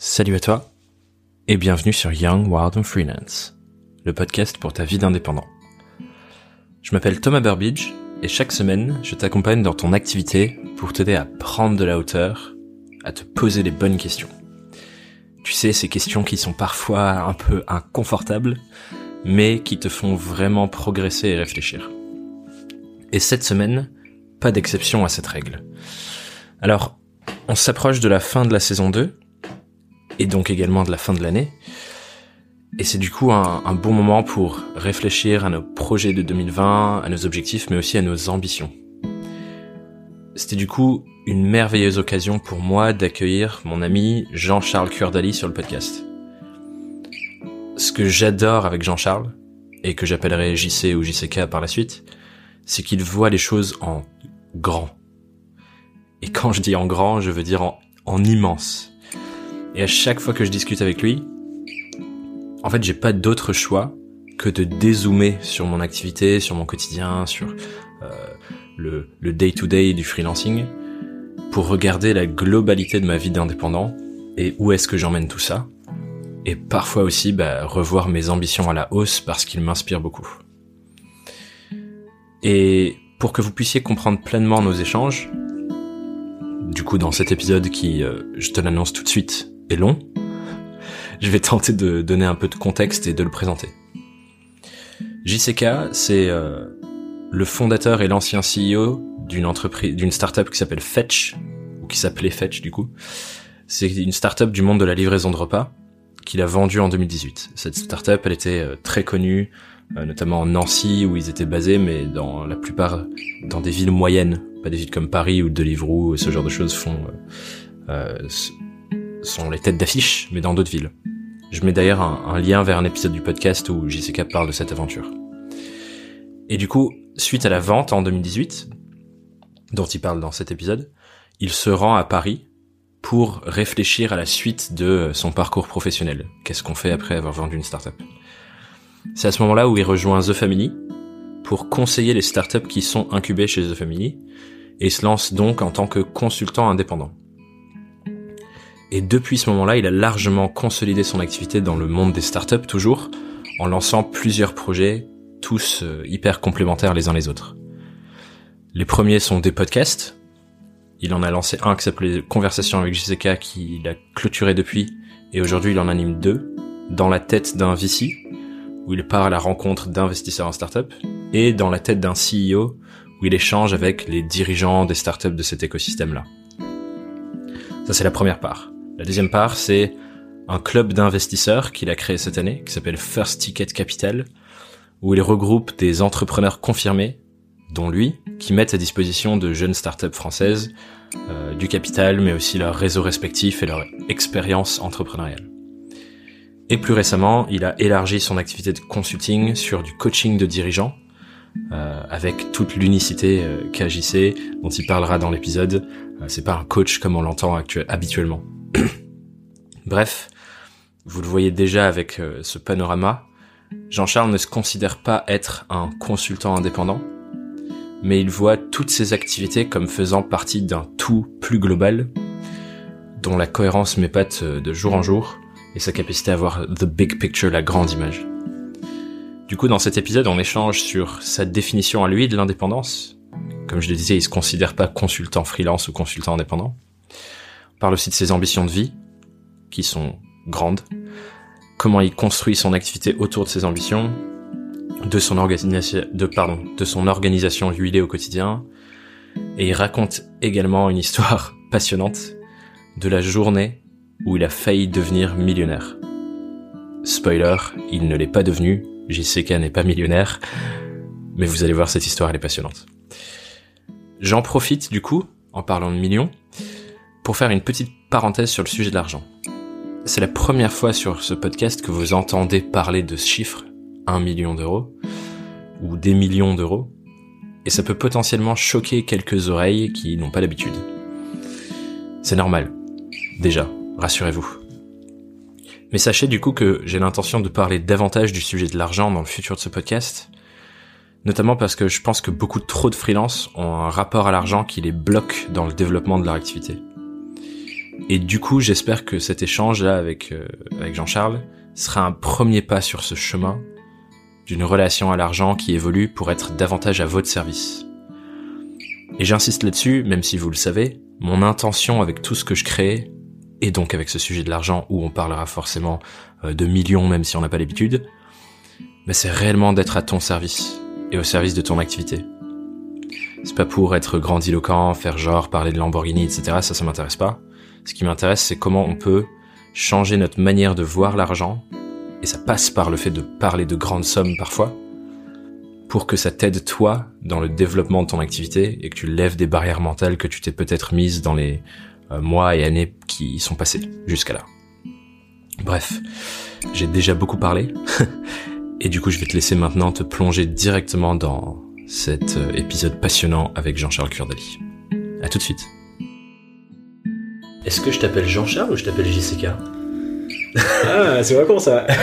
Salut à toi et bienvenue sur Young, Wild and Freelance, le podcast pour ta vie d'indépendant. Je m'appelle Thomas Burbidge et chaque semaine, je t'accompagne dans ton activité pour t'aider à prendre de la hauteur, à te poser les bonnes questions. Tu sais, ces questions qui sont parfois un peu inconfortables, mais qui te font vraiment progresser et réfléchir. Et cette semaine, pas d'exception à cette règle. Alors, on s'approche de la fin de la saison 2, et donc également de la fin de l'année. Et c'est du coup un, bon moment pour réfléchir à nos projets de 2020, à nos objectifs, mais aussi à nos ambitions. C'était du coup une merveilleuse occasion pour moi d'accueillir mon ami Jean-Charles Curdali sur le podcast. Ce que j'adore avec Jean-Charles, et que j'appellerai JC ou JCK par la suite, c'est qu'il voit les choses en grand. Et quand je dis en grand, je veux dire en immense. Et à chaque fois que je discute avec lui, en fait, j'ai pas d'autre choix que de dézoomer sur mon activité, sur mon quotidien, sur euh, le, le day-to-day du freelancing, pour regarder la globalité de ma vie d'indépendant et où est-ce que j'emmène tout ça. Et parfois aussi bah, revoir mes ambitions à la hausse parce qu'il m'inspire beaucoup. Et pour que vous puissiez comprendre pleinement nos échanges, du coup dans cet épisode qui, euh, je te l'annonce tout de suite, est long, je vais tenter de donner un peu de contexte et de le présenter. JCK, c'est euh, le fondateur et l'ancien CEO d'une entreprise, d'une startup qui s'appelle Fetch, ou qui s'appelait Fetch du coup. C'est une startup du monde de la livraison de repas qu'il a vendue en 2018. Cette startup, elle était euh, très connue, euh, notamment en Nancy où ils étaient basés, mais dans la plupart dans des villes moyennes, pas des villes comme Paris ou Deliveroo, ce genre de choses font sont les têtes d'affiche, mais dans d'autres villes. Je mets d'ailleurs un, lien vers un épisode du podcast où JCK parle de cette aventure. Et du coup, suite à la vente en 2018, dont il parle dans cet épisode, il se rend à Paris pour réfléchir à la suite de son parcours professionnel. Qu'est-ce qu'on fait après avoir vendu une startup? C'est à ce moment-là où il rejoint The Family pour conseiller les startups qui sont incubées chez The Family et se lance donc en tant que consultant indépendant. Et depuis ce moment-là, il a largement consolidé son activité dans le monde des startups toujours, en lançant plusieurs projets, tous euh, hyper complémentaires les uns les autres. Les premiers sont des podcasts. Il en a lancé un qui s'appelait Conversation avec JCK qu'il a clôturé depuis, et aujourd'hui il en anime deux, dans la tête d'un VC, où il part à la rencontre d'investisseurs en startup, et dans la tête d'un CEO, où il échange avec les dirigeants des startups de cet écosystème-là. Ça c'est la première part. La deuxième part, c'est un club d'investisseurs qu'il a créé cette année, qui s'appelle First Ticket Capital, où il regroupe des entrepreneurs confirmés, dont lui, qui mettent à disposition de jeunes startups françaises euh, du capital, mais aussi leur réseau respectif et leur expérience entrepreneuriale. Et plus récemment, il a élargi son activité de consulting sur du coaching de dirigeants, euh, avec toute l'unicité euh, KJC dont il parlera dans l'épisode. Euh, c'est pas un coach comme on l'entend habituellement. Bref, vous le voyez déjà avec euh, ce panorama, Jean-Charles ne se considère pas être un consultant indépendant, mais il voit toutes ses activités comme faisant partie d'un tout plus global, dont la cohérence m'épate euh, de jour en jour, et sa capacité à voir the big picture, la grande image. Du coup, dans cet épisode, on échange sur sa définition à lui de l'indépendance. Comme je le disais, il se considère pas consultant freelance ou consultant indépendant parle aussi de ses ambitions de vie, qui sont grandes, comment il construit son activité autour de ses ambitions, de son organisation, de, pardon, de son organisation huilée au quotidien, et il raconte également une histoire passionnante de la journée où il a failli devenir millionnaire. Spoiler, il ne l'est pas devenu, JCK n'est pas millionnaire, mais vous allez voir cette histoire, elle est passionnante. J'en profite du coup, en parlant de millions, pour faire une petite parenthèse sur le sujet de l'argent. C'est la première fois sur ce podcast que vous entendez parler de ce chiffre, 1 million d'euros, ou des millions d'euros, et ça peut potentiellement choquer quelques oreilles qui n'ont pas l'habitude. C'est normal. Déjà, rassurez-vous. Mais sachez du coup que j'ai l'intention de parler davantage du sujet de l'argent dans le futur de ce podcast, notamment parce que je pense que beaucoup trop de freelances ont un rapport à l'argent qui les bloque dans le développement de leur activité. Et du coup, j'espère que cet échange là avec euh, avec Jean-Charles sera un premier pas sur ce chemin d'une relation à l'argent qui évolue pour être davantage à votre service. Et j'insiste là-dessus, même si vous le savez, mon intention avec tout ce que je crée, et donc avec ce sujet de l'argent où on parlera forcément euh, de millions même si on n'a pas l'habitude, mais c'est réellement d'être à ton service et au service de ton activité. C'est pas pour être grandiloquent, faire genre, parler de Lamborghini, etc. Ça, ça m'intéresse pas. Ce qui m'intéresse, c'est comment on peut changer notre manière de voir l'argent, et ça passe par le fait de parler de grandes sommes parfois, pour que ça t'aide toi dans le développement de ton activité et que tu lèves des barrières mentales que tu t'es peut-être mises dans les euh, mois et années qui sont passés jusqu'à là. Bref, j'ai déjà beaucoup parlé et du coup je vais te laisser maintenant te plonger directement dans cet euh, épisode passionnant avec Jean-Charles Curdali. À tout de suite. Est-ce que je t'appelle Jean-Charles ou je t'appelle JCK Ah, c'est vraiment ça.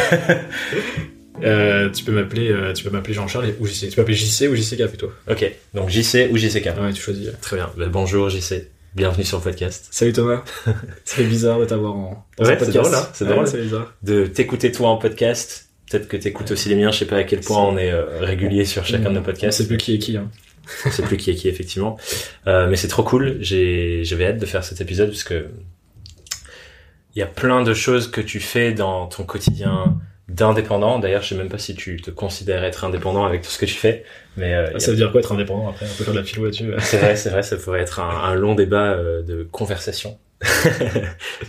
Euh, tu peux m'appeler, euh, tu peux m'appeler Jean-Charles ou JC. Tu peux m'appeler JC ou JCK plutôt. Ok, donc JC ou JCK. Ouais, tu choisis. Très bien. Ben, bonjour JC. Bienvenue sur le podcast. Salut Thomas. c'est bizarre de t'avoir en, dans ouais, c'est drôle, hein c'est Ouais, drôle c'est bizarre. de t'écouter toi en podcast. Peut-être que t'écoutes aussi les miens. Je sais pas à quel point on est euh, régulier sur chacun de nos podcasts. sait plus qui est qui. Hein. On sait plus qui est qui effectivement. Euh, mais c'est trop cool. J'ai, j'avais hâte de faire cet épisode parce que il y a plein de choses que tu fais dans ton quotidien d'indépendant. D'ailleurs, je sais même pas si tu te considères être indépendant avec tout ce que tu fais, mais euh, il y a- Ça veut dire quoi être indépendant après? On peut faire de la philo là-dessus. c'est vrai, c'est vrai, ça pourrait être un, un long débat euh, de conversation.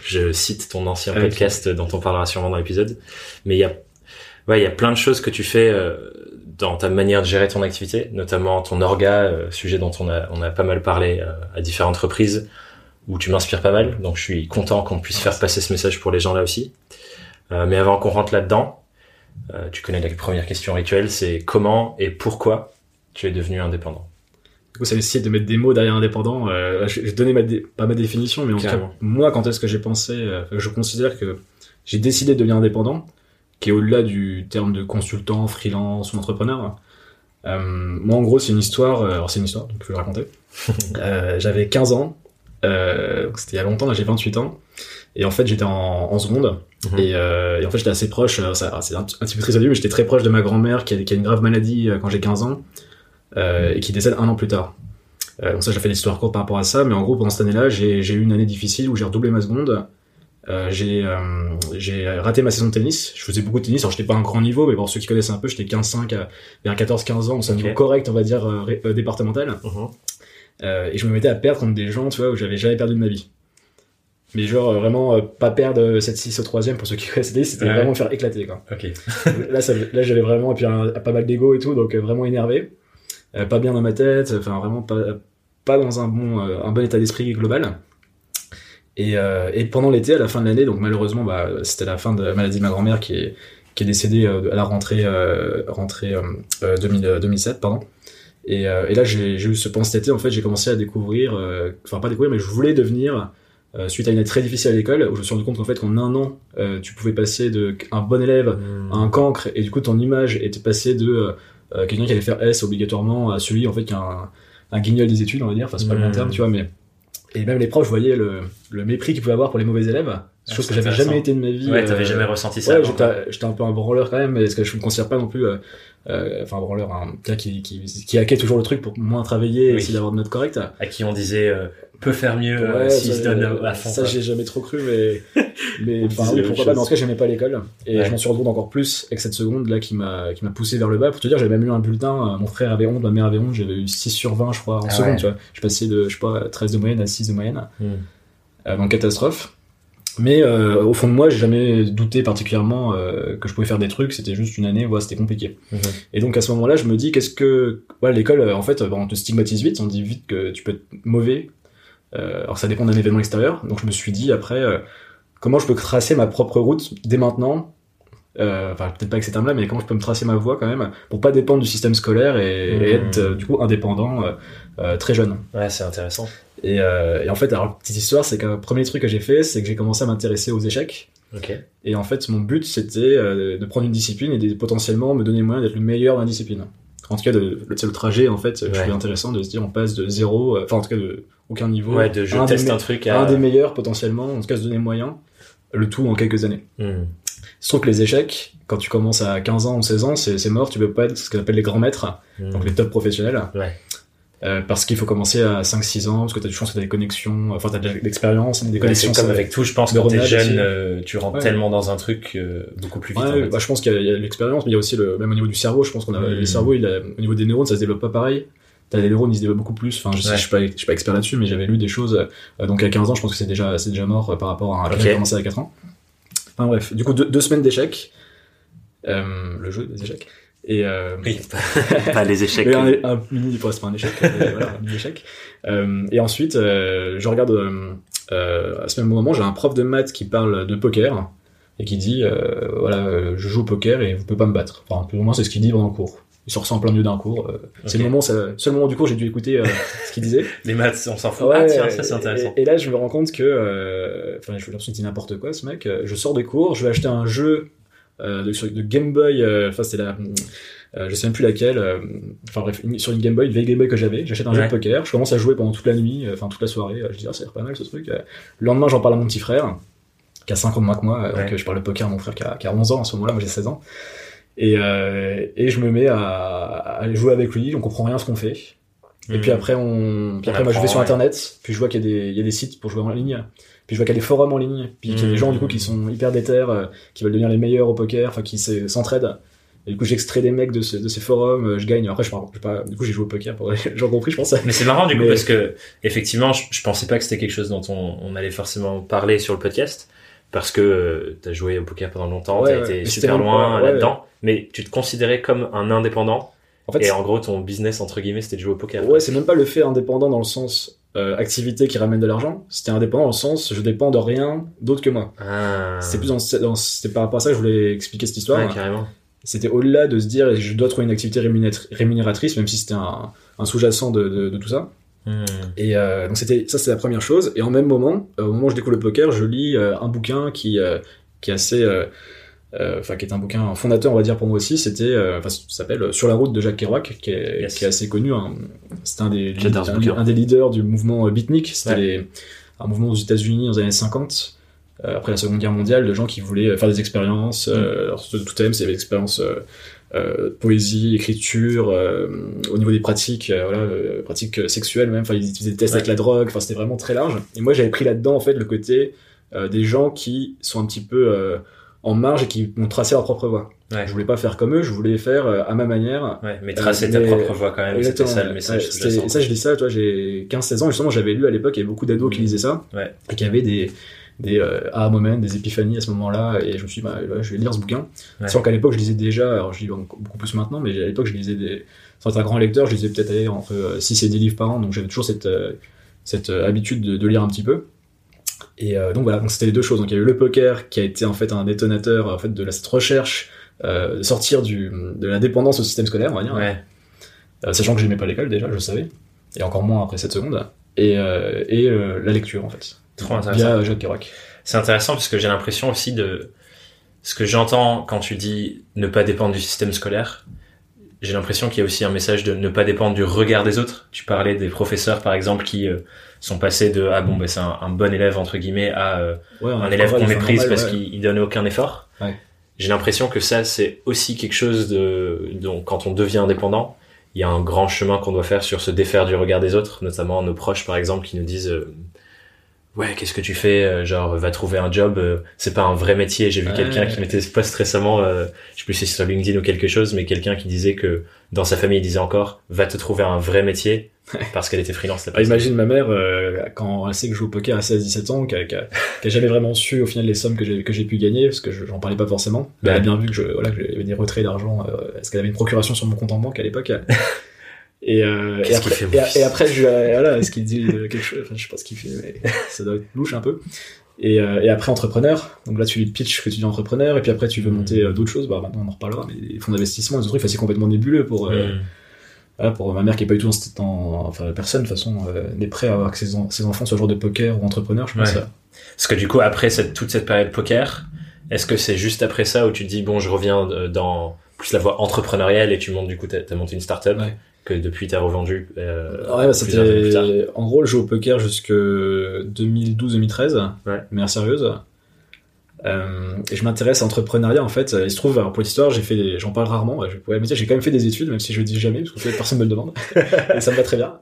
je cite ton ancien Ah, podcast dont on parlera sûrement dans l'épisode, mais il y a, ouais, il y a plein de choses que tu fais euh, dans ta manière de gérer ton activité, notamment ton orga, euh, sujet dont on a, on a pas mal parlé euh, à différentes reprises, où tu m'inspires pas mal. Donc je suis content qu'on puisse faire passer ce message pour les gens là aussi. Euh, mais avant qu'on rentre là-dedans, euh, tu connais la première question rituelle, c'est comment et pourquoi tu es devenu indépendant? Du coup, ça essayer de mettre des mots derrière indépendant. Euh, je, je donnais ma dé- pas ma définition, mais en tout cas, moi, quand est-ce que j'ai pensé, euh, je considère que j'ai décidé de devenir indépendant, qui est au-delà du terme de consultant, freelance ou entrepreneur. Euh, moi, en gros, c'est une histoire. euh, alors, c'est une histoire, donc je vais le raconter. Euh, J'avais 15 ans. Euh, c'était il y a longtemps. Là, j'ai 28 ans. Et en fait, j'étais en, en seconde. Mhm. Et, et en fait, j'étais assez proche. ça- C'est un, petit- un petit peu triste à dire, mais j'étais très proche de ma grand-mère qui a, qui a une grave maladie quand j'ai 15 ans et qui décède un an plus tard. Donc ça, j'ai fait l'histoire courte par rapport à ça, mais en gros, pendant cette année-là, j'ai j'ai eu une année difficile où j'ai redoublé ma seconde. Euh, j'ai euh, j'ai raté ma saison de tennis. Je faisais beaucoup de tennis, alors j'étais pas un grand niveau, mais pour ceux qui connaissent un peu, j'étais 15-5 à vers 14-15 ans, c'est un Ok. niveau correct, on va dire, euh, ré- départemental. Euh, et je me mettais à perdre contre des gens, tu vois, où j'avais jamais perdu de ma vie. Mais genre, vraiment, pas perdre 7-6 au troisième, pour ceux qui connaissent le tennis, c'était Ouais. vraiment me faire éclater, quoi là, ça, là j'avais vraiment et puis un- pas mal d'ego et tout donc vraiment énervé pas bien dans ma tête enfin vraiment pas pas dans un bon un bon état d'esprit global et, euh, et pendant l'été à la fin de l'année donc malheureusement bah c'était la fin de la maladie de ma grand-mère qui est qui est décédée euh, à la rentrée euh, rentrée euh, euh, 2000, euh, 2007 pardon. Et, euh, et là j'ai eu ce pendant cet été en fait j'ai commencé à découvrir euh, enfin pas découvrir mais je voulais devenir euh, suite à une année très difficile à l'école où je me suis rendu compte qu'en fait qu'en un an euh, tu pouvais passer de un bon élève à un cancre et du coup ton image était passée de euh, euh, quelqu'un qui allait faire S obligatoirement à celui en fait qui a un, un guignol des études on va dire. Enfin c'est pas le bon Mm. terme tu vois mais et même les profs voyaient le, le mépris qu'ils pouvaient avoir pour les mauvais élèves chose c'est que j'avais jamais été de ma vie Ouais, t'avais euh, jamais ressenti ça. ouais j'étais un peu un branleur quand même mais est-ce que je me considère pas non plus euh, euh, enfin un branleur un gars qui qui qui hackait toujours le truc pour moins travailler et essayer d'avoir de notes correctes. À qui on disait euh, peut faire mieux euh, s'il ça, se donne à fond. Ça, j'ai jamais trop cru, mais, enfin, oui, pourquoi pas. Mais en tout cas, j'aimais pas l'école. Et Ouais. je m'en suis rendu compte encore plus avec cette seconde là qui m'a, qui m'a poussé vers le bas. Pour te dire, j'avais même eu un bulletin. euh, Mon frère avait honte, ma mère avait honte. J'avais eu 6 sur 20, je crois, en Ah seconde, ouais. tu vois. Je passais de, je sais pas, 13 de moyenne à 6 de moyenne. Hmm. Euh, donc, catastrophe. Mais euh, au fond de moi, j'ai jamais douté particulièrement euh, que je pouvais faire des trucs. C'était juste une année, voilà, c'était compliqué. Mhm. Et donc à ce moment-là, je me dis qu'est-ce que voilà l'école en fait euh, on te stigmatise vite, on dit vite que tu peux être mauvais. Euh, alors ça dépend d'un événement extérieur. Donc je me suis dit après euh, comment je peux tracer ma propre route dès maintenant? Euh, enfin peut-être pas avec ces termes-là, mais comment je peux me tracer ma voie quand même pour pas dépendre du système scolaire et, et Mhm. être euh, du coup indépendant euh, très jeune. Ouais, c'est intéressant. Et, et en fait alors petite histoire, c'est qu'un premier truc que j'ai fait, c'est que j'ai commencé à m'intéresser aux échecs. Ok. Et en fait, mon but, c'était de prendre une discipline et de potentiellement me donner moyen d'être le meilleur dans la discipline. En tout cas, de, le, le trajet, en fait, je trouvais intéressant de se dire, on passe de zéro, enfin, en tout cas, de, aucun niveau. Ouais, de je un, teste un truc un à. des meilleurs potentiellement, en tout cas se donner moyen, le tout en quelques années. Hmm. Sauf que les échecs, quand tu commences à 15 ans ou 16 ans, c'est mort, tu peux pas être ce qu'on appelle les grands maîtres, Hmm. donc les top professionnels. Ouais. Euh, parce qu'il faut commencer à 5-6 ans, parce que t'as du chance que t'as des connexions, enfin t'as de l'expérience, des Ouais, connexions. comme avec tout, je pense, quand t'es jeune, euh, tu rentres Ouais. tellement dans un truc euh, beaucoup plus vite. Ouais, en fait. bah, je pense qu'il y a, l'expérience, mais il y a aussi le, même au niveau du cerveau, je pense qu'on a, Mm. le cerveau, il a- au niveau des neurones, ça se développe pas pareil. T'as les neurones, ils se développent beaucoup plus. Enfin, je, sais, Ouais. je suis pas, je suis pas expert là-dessus, mais j'avais lu des choses. euh, donc à 15 ans, je pense que c'est déjà, c'est déjà mort euh, par rapport à un Ok. qui a commencé à 4 ans. Enfin bref, du coup, deux, deux semaines d'échecs. Euh, le jeu des échecs. Et, euh, Oui, pas, les échecs. un, un mini, c'est pas un échec, mais voilà, un mini échec. Euh, et ensuite, euh, je regarde, à ce même moment, j'ai un prof de maths qui parle de poker et qui dit, euh, voilà, euh, je joue au poker et vous pouvez pas me battre. Enfin, plus ou moins, c'est ce qu'il dit pendant le cours. Il sort ça en plein milieu d'un cours. euh, C'est le moment, c'est le seul moment du cours j'ai dû écouter euh, ce qu'il disait. Les maths, on s'en fout. Ouais, ah tiens, ça c'est intéressant. Et, et là, je me rends compte que, euh, enfin, je l'impression qu'il dit n'importe quoi, ce mec. Je sors des cours, je vais acheter un jeu euh, de, sur- de Game Boy. euh, Enfin, c'est la, euh, je sais même plus laquelle. Enfin bref, une- sur une Game Boy, une vieille Game Boy que j'avais. J'achète un jeu de poker. Je commence à jouer pendant toute la nuit, enfin toute la soirée. Je dis ah, ça a l'air pas mal ce truc. Le lendemain, j'en parle à mon petit frère, qui a 5 ans de moins que moi. Ouais. Donc je parle de poker à mon frère qui a, qui a 11 ans à ce moment-là. Moi j'ai 16 ans. Et, euh, et je me mets à, à jouer avec lui. On comprend rien à ce qu'on fait. Et Hmm. puis après, on, puis On après, moi, je vais sur. Internet, puis je vois qu'il y a des, il y a des sites pour jouer en ligne, puis je vois qu'il y a des forums en ligne, puis qu'il y a des Mhm. gens, du coup, qui sont hyper déter, euh, qui veulent devenir les meilleurs au poker, enfin, qui se- s'entraident. Et du coup, j'extrais des mecs de, ce- de ces forums, euh, je gagne. Après, je parle, je pas, du coup, j'ai joué au poker pour gens compris, je pense. Mais c'est marrant du coup Mais- parce que effectivement, je, je pensais pas que c'était quelque chose dont on, on allait forcément parler sur le podcast parce que euh, t'as joué au poker pendant longtemps, Ouais, t'as ouais. été super loin là-dedans, mais tu te considérais comme un indépendant En fait, et en gros ton business entre guillemets c'était de jouer au poker. ouais, c'est même pas le fait indépendant dans le sens, euh, activité qui ramène de l'argent. C'était indépendant dans le sens, je dépends de rien d'autre que moi. Ah. C'était plus dans, c'était par rapport à ça que je voulais expliquer cette histoire. Ouais, carrément. c'était au-delà de se dire je dois trouver une activité rémunérat- rémunératrice, même si c'était un, un sous-jacent de, de, de tout ça. Hmm. Et euh, donc c'était ça, c'est la première chose. Et en même moment, euh, au moment où je découvre le poker, je lis euh, un bouquin qui qui est assez, enfin qui est un bouquin fondateur, on va dire pour moi aussi. C'était, enfin ça s'appelle Sur la route de Jacques Kerouac, qui est, Yes. qui est assez connu. hein. C'est un des un, des leaders du mouvement beatnik. C'était Ouais. un mouvement aux États-Unis dans les années 50. euh, après la Seconde Guerre mondiale, de gens qui voulaient faire des expériences. Mm. Euh, alors, tout tout thème, c'est des expériences poésie, écriture, euh, au niveau des pratiques, euh, voilà, euh, pratiques sexuelles même. Enfin, ils utilisaient des tests Ouais. avec la drogue. Enfin, c'était vraiment très large. Et moi, j'avais pris là-dedans en fait le côté euh, des gens qui sont un petit peu euh, en marge et qui ont tracé leur propre voie. Ouais. Je voulais pas faire comme eux, je voulais faire euh, à ma manière. Ouais, mais tracer Euh, ta mais- propre voie quand même, c'était ça le message Ouais, ça, je dis ça, tu vois, j'ai 15-16 ans, justement, j'avais lu à l'époque, il y avait beaucoup d'ados qui Mm. lisaient ça, Ouais. et qui avaient des, des euh, aha moments, des épiphanies à ce moment-là, et je me suis dit, bah, je vais lire ce bouquin. Ouais. Sans qu'à l'époque, je lisais déjà, alors je lis beaucoup plus maintenant, mais à l'époque, je lisais des, sans être un grand lecteur, je lisais peut-être entre euh, 6 et 10 livres par an, donc j'avais toujours cette, euh, cette euh, habitude de, de lire un petit peu. Et euh, donc voilà, donc c'était les deux choses. Donc il y a eu le poker qui a été en fait un détonateur en fait de la, cette recherche euh, sortir du, de la dépendance au système scolaire, on va dire. Ouais. Euh, sachant que j'aimais pas l'école déjà, je le savais, et encore moins après cette seconde. Et, euh, et euh, la lecture en fait. Trop intéressant. Jacques Kerouac. C'est intéressant parce que j'ai l'impression aussi de ce que j'entends quand tu dis ne pas dépendre du système scolaire. J'ai l'impression qu'il y a aussi un message de ne pas dépendre du regard des autres. Tu parlais des professeurs par exemple qui euh, sont passés de ah bon bah c'est un, un bon élève entre guillemets à euh, Ouais, un élève qu'on méprise parce qu'il qu'il il donne aucun effort. Ouais. J'ai l'impression que ça c'est aussi quelque chose de dont quand on devient indépendant, il y a un grand chemin qu'on doit faire sur se défaire du regard des autres, notamment nos proches par exemple qui nous disent euh, ouais qu'est-ce que tu fais Euh, genre va trouver un job euh, c'est pas un vrai métier j'ai vu Ouais. quelqu'un qui mettait ce post récemment euh, je sais plus si c'est sur LinkedIn ou quelque chose mais quelqu'un qui disait que dans sa famille il disait encore va te trouver un vrai métier parce qu'elle était freelance la Ah, imagine ma mère, euh, quand elle sait que je joue au poker à 16-17 ans, qui a, qui a- qui a jamais vraiment su au final les sommes que j'ai que j'ai pu gagner, parce que je- j'en parlais pas forcément. Mais elle a bien vu que je, voilà, que j'avais des retraits d'argent, euh, parce qu'elle avait une procuration sur mon compte en banque à l'époque. Et, euh, et, après, qu'il fait, mon et, fils et après, je, voilà, est-ce qu'il dit euh, quelque chose? Enfin, je sais pas ce qu'il fait, mais ça doit être louche un peu. Et, euh, et après, entrepreneur. Donc là, tu lui pitches que tu es entrepreneur, et puis après, tu veux Mm. monter d'autres choses. Bah, maintenant, on en reparlera, mais les fonds d'investissement, des trucs, enfin, c'est complètement nébuleux pour, euh, Mm. voilà, pour ma mère qui est pas du tout dans, cette- dans- enfin personne de toute façon euh, n'est prêt à avoir que ses, en- ses enfants soient joueurs de poker ou entrepreneurs je pense Ouais. Parce que du coup, après cette, toute cette période poker, est-ce que c'est juste après ça où tu te dis, bon, je reviens dans plus la voie entrepreneuriale et tu montes, du coup, t'as as monté une startup? Ouais. Que depuis t'as revendu. Euh, ouais, bah, c'était en gros le jeu au poker jusque 2012-2013, Ouais. de manière sérieuse. Euh, et je m'intéresse à l'entrepreneuriat en fait. Il se trouve, alors, pour l'histoire, j'ai fait, des- j'en parle rarement. Je pourrais me dire, j'ai quand même fait des études, même si je le dis jamais, parce que personne me le demande. et ça me va très bien.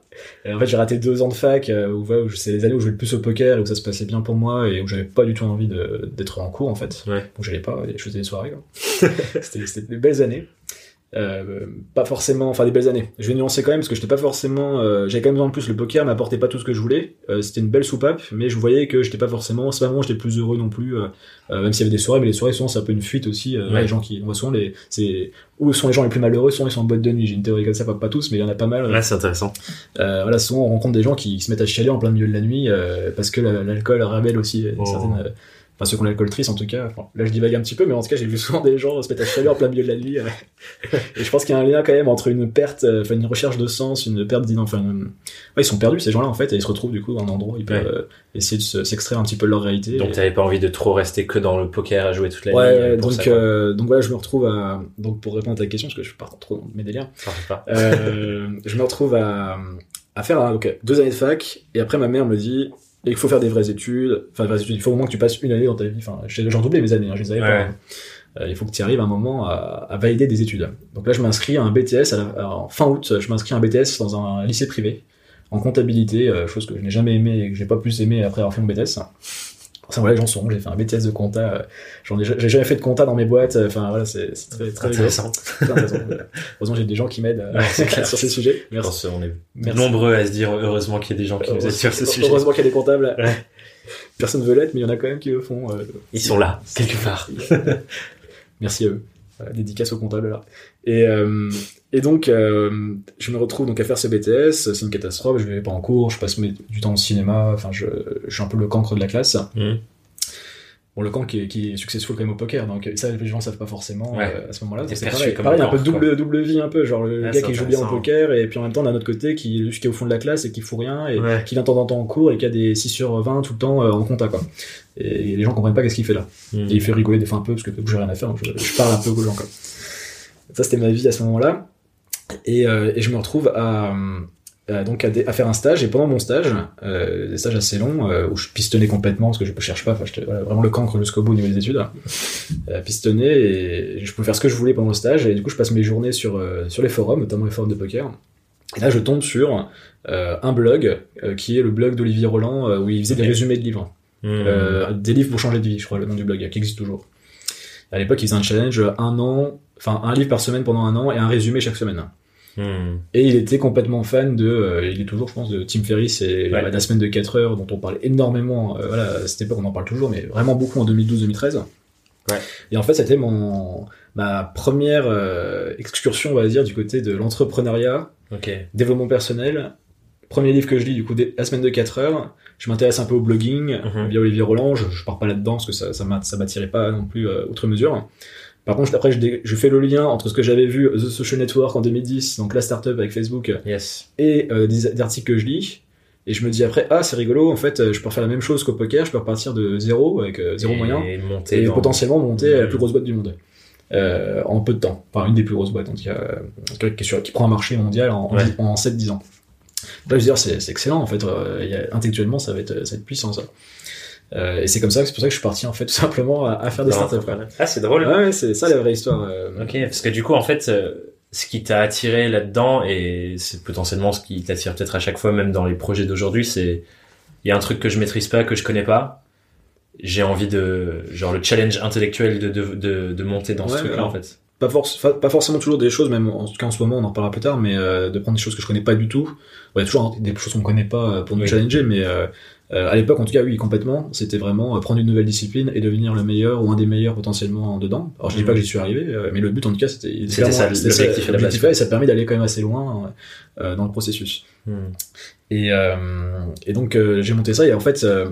Et en fait, j'ai raté deux ans de fac, euh, où, c'est les années où je jouais le plus au poker, où ça se passait bien pour moi, et où j'avais pas du tout envie d'être en cours en fait. Ouais. Donc j'allais pas, je faisais des soirées. c'était des belles années. Euh, pas forcément, enfin des belles années. Je vais nuancer quand même parce que j'étais pas forcément, euh, j'avais quand même besoin de plus. Le poker m'apportait pas tout ce que je voulais. Euh, c'était une belle soupape, mais je voyais que j'étais pas forcément, c'est pas vraiment j'étais plus heureux non plus. même s'il y avait des soirées, mais les soirées souvent c'est un peu une fuite aussi. Ouais. Les gens qui, on voit souvent les, c'est où sont les gens les plus malheureux, souvent ils sont en boîte de nuit. J'ai une théorie comme ça, pas, pas tous, mais il y en a pas mal. Ouais, c'est intéressant. Voilà, souvent on rencontre des gens qui se mettent à chialer en plein milieu de la nuit parce que la- l'alcool révèle aussi Oh. certaines. Enfin, ceux qui ont l'alcool triste, en tout cas. Enfin, là, je divague un petit peu, mais en tout cas, j'ai vu souvent des gens se mettre à chialer en plein milieu de la nuit. Et je pense qu'il y a un lien quand même entre une perte, euh, enfin, une recherche de sens, une perte d'identité. Enfin, une- ouais, ils sont perdus, ces gens-là, en fait, et ils se retrouvent, du coup, dans un endroit où ils peuvent Ouais. euh, essayer de se- s'extraire un petit peu de leur réalité. Donc Et- t'avais pas envie de trop rester que dans le poker à jouer toute la Ouais, nuit. ouais, euh, donc, ça, euh, donc voilà, je me retrouve à, donc pour répondre à ta question, parce que je pars trop dans mes délires, pas. euh, je me retrouve à, à faire donc, deux années de fac, et après ma mère me dit, il faut faire des vraies études, enfin des vraies études, il faut au moins que tu passes une année dans ta vie, enfin j'ai j'ai redoublé mes années, hein, je les avais Ouais. pas. hein. Euh, il faut que tu arrives à un moment à, à valider des études. Donc là je m'inscris à un BTS, à la- en fin août, je m'inscris à un BTS dans un lycée privé, en comptabilité, euh, chose que je n'ai jamais aimé et que j'ai pas plus aimé après avoir fait mon BTS. Enfin voilà, les gens sauront, j'ai fait un BTS de compta, euh, j'en ai, j'ai jamais fait de compta dans mes boîtes, euh, enfin voilà, c'est c'est très, très. Intéressant. Très intéressant. Heureusement, j'ai des gens qui m'aident euh, Ouais, sur ces sujets. Je pense qu'on est Merci. nombreux à se dire heureusement qu'il y a des gens qui nous aident sur ce sujet. Heureusement qu'il y a des comptables. Ouais. Personne ne veut l'être, mais il y en a quand même qui le font. Ils sont là, quelque part. Merci à eux. Dédicace aux comptables là. Et, euh, et donc, euh, je me retrouve donc à faire ce BTS. C'est une catastrophe. Je vais pas en cours. Je passe du temps au cinéma. Enfin, je, je suis un peu le cancre de la classe. Mhm. Bon, le camp qui est, qui est successful quand même au poker, donc ça les gens savent pas forcément Ouais. euh, à ce moment-là. C'est pareil, comme pareil un un peu cancre, double double vie un peu, genre le Ouais, gars qui joue bien au poker et puis en même temps d'un autre côté qui est au fond de la classe et qui fout rien et Ouais. qui vient de temps en temps en cours et qui a des 6 sur 20 tout le temps euh, en compta quoi. Et les gens comprennent pas qu'est-ce qu'il fait là. Mhm. Et il fait rigoler des fois un peu parce que j'ai rien à faire, donc je, je parle un peu aux gens quoi. Ça c'était ma vie à ce moment-là. Et, euh, et je me retrouve à, à, donc à, faire un stage et pendant mon stage, euh, des stages assez longs euh, où je pistonnais complètement parce que je ne cherche pas, j'étais voilà, vraiment le cancre jusqu'au bout au niveau des études, euh, pistonné et je pouvais faire ce que je voulais pendant le stage et du coup je passe mes journées sur euh, sur les forums, notamment les forums de poker. Et là je tombe sur euh, un blog euh, qui est le blog d'Olivier Roland euh, où il faisait des résumés de livres. Euh, des livres pour changer de vie, je crois, le nom du blog, qui existe toujours. À l'époque, ils faisaient un challenge, un an, enfin un livre par semaine pendant un an et un résumé chaque semaine. Mhm. Et il était complètement fan de, euh, il est toujours, je pense, de Tim Ferriss et Ouais. la, la semaine de 4 heures dont on parlait énormément. euh, voilà, à cette époque, on en parle toujours, mais vraiment beaucoup en 2012-2013. Ouais. Et en fait, c'était mon ma première euh, excursion, on va dire, du côté de l'entrepreneuriat, développement personnel. Premier livre que je lis, du coup, la semaine de 4 heures. Je m'intéresse un peu au blogging Mhm. via Olivier Roland. Je, je pars pas là-dedans parce que ça, ça m'a- ça m'attirait pas non plus euh, outre mesure. Par contre, après, je, dé- je fais le lien entre ce que j'avais vu The Social Network en 2010, donc la startup avec Facebook, Yes. et euh, des, des articles que je lis. Et je me dis après, ah, c'est rigolo, en fait, euh, je peux faire la même chose qu'au poker, je peux repartir de zéro, avec euh, zéro et moyen, monter et dans- potentiellement monter à la plus grosse boîte du monde. Euh, en peu de temps. Enfin, une des plus grosses boîtes, en tout cas, qui, est sur- qui prend un marché mondial en, Ouais. en 7-10 ans. Là, je veux dire, c'est excellent, en fait. intellectuellement, ça va être, ça va être puissant, ça. Euh, et c'est comme ça, c'est pour ça que je suis parti, en fait, tout simplement, à, à faire des startups. Ah, c'est drôle. Ouais, ouais, c'est ça la vraie histoire. euh. Ok, parce que du coup, en fait, euh, ce qui t'a attiré là-dedans, et c'est potentiellement ce qui t'attire peut-être à chaque fois, même dans les projets d'aujourd'hui, c'est il y a un truc que je maîtrise pas, que je connais pas. J'ai envie de, genre le challenge intellectuel de, de, de, de monter dans ce Ouais, truc-là, alors, en fait. pas, forc- fa- pas forcément toujours des choses, même en tout cas en ce moment, on en parlera plus tard, mais euh, de prendre des choses que je connais pas du tout. Ouais, Il y a toujours des choses qu'on connaît pas pour nous Oui. challenger, mais euh, euh, à l'époque, en tout cas, oui, complètement. C'était vraiment euh, prendre une nouvelle discipline et devenir le meilleur ou un des meilleurs potentiellement dedans. Alors je dis pas que j'y suis arrivé, euh, mais le but en tout cas, c'était ça, c'était l'objectif là, et ça permet d'aller quand même assez loin euh, dans le processus. Hmm. Et, euh, et donc euh, j'ai monté ça et en fait euh,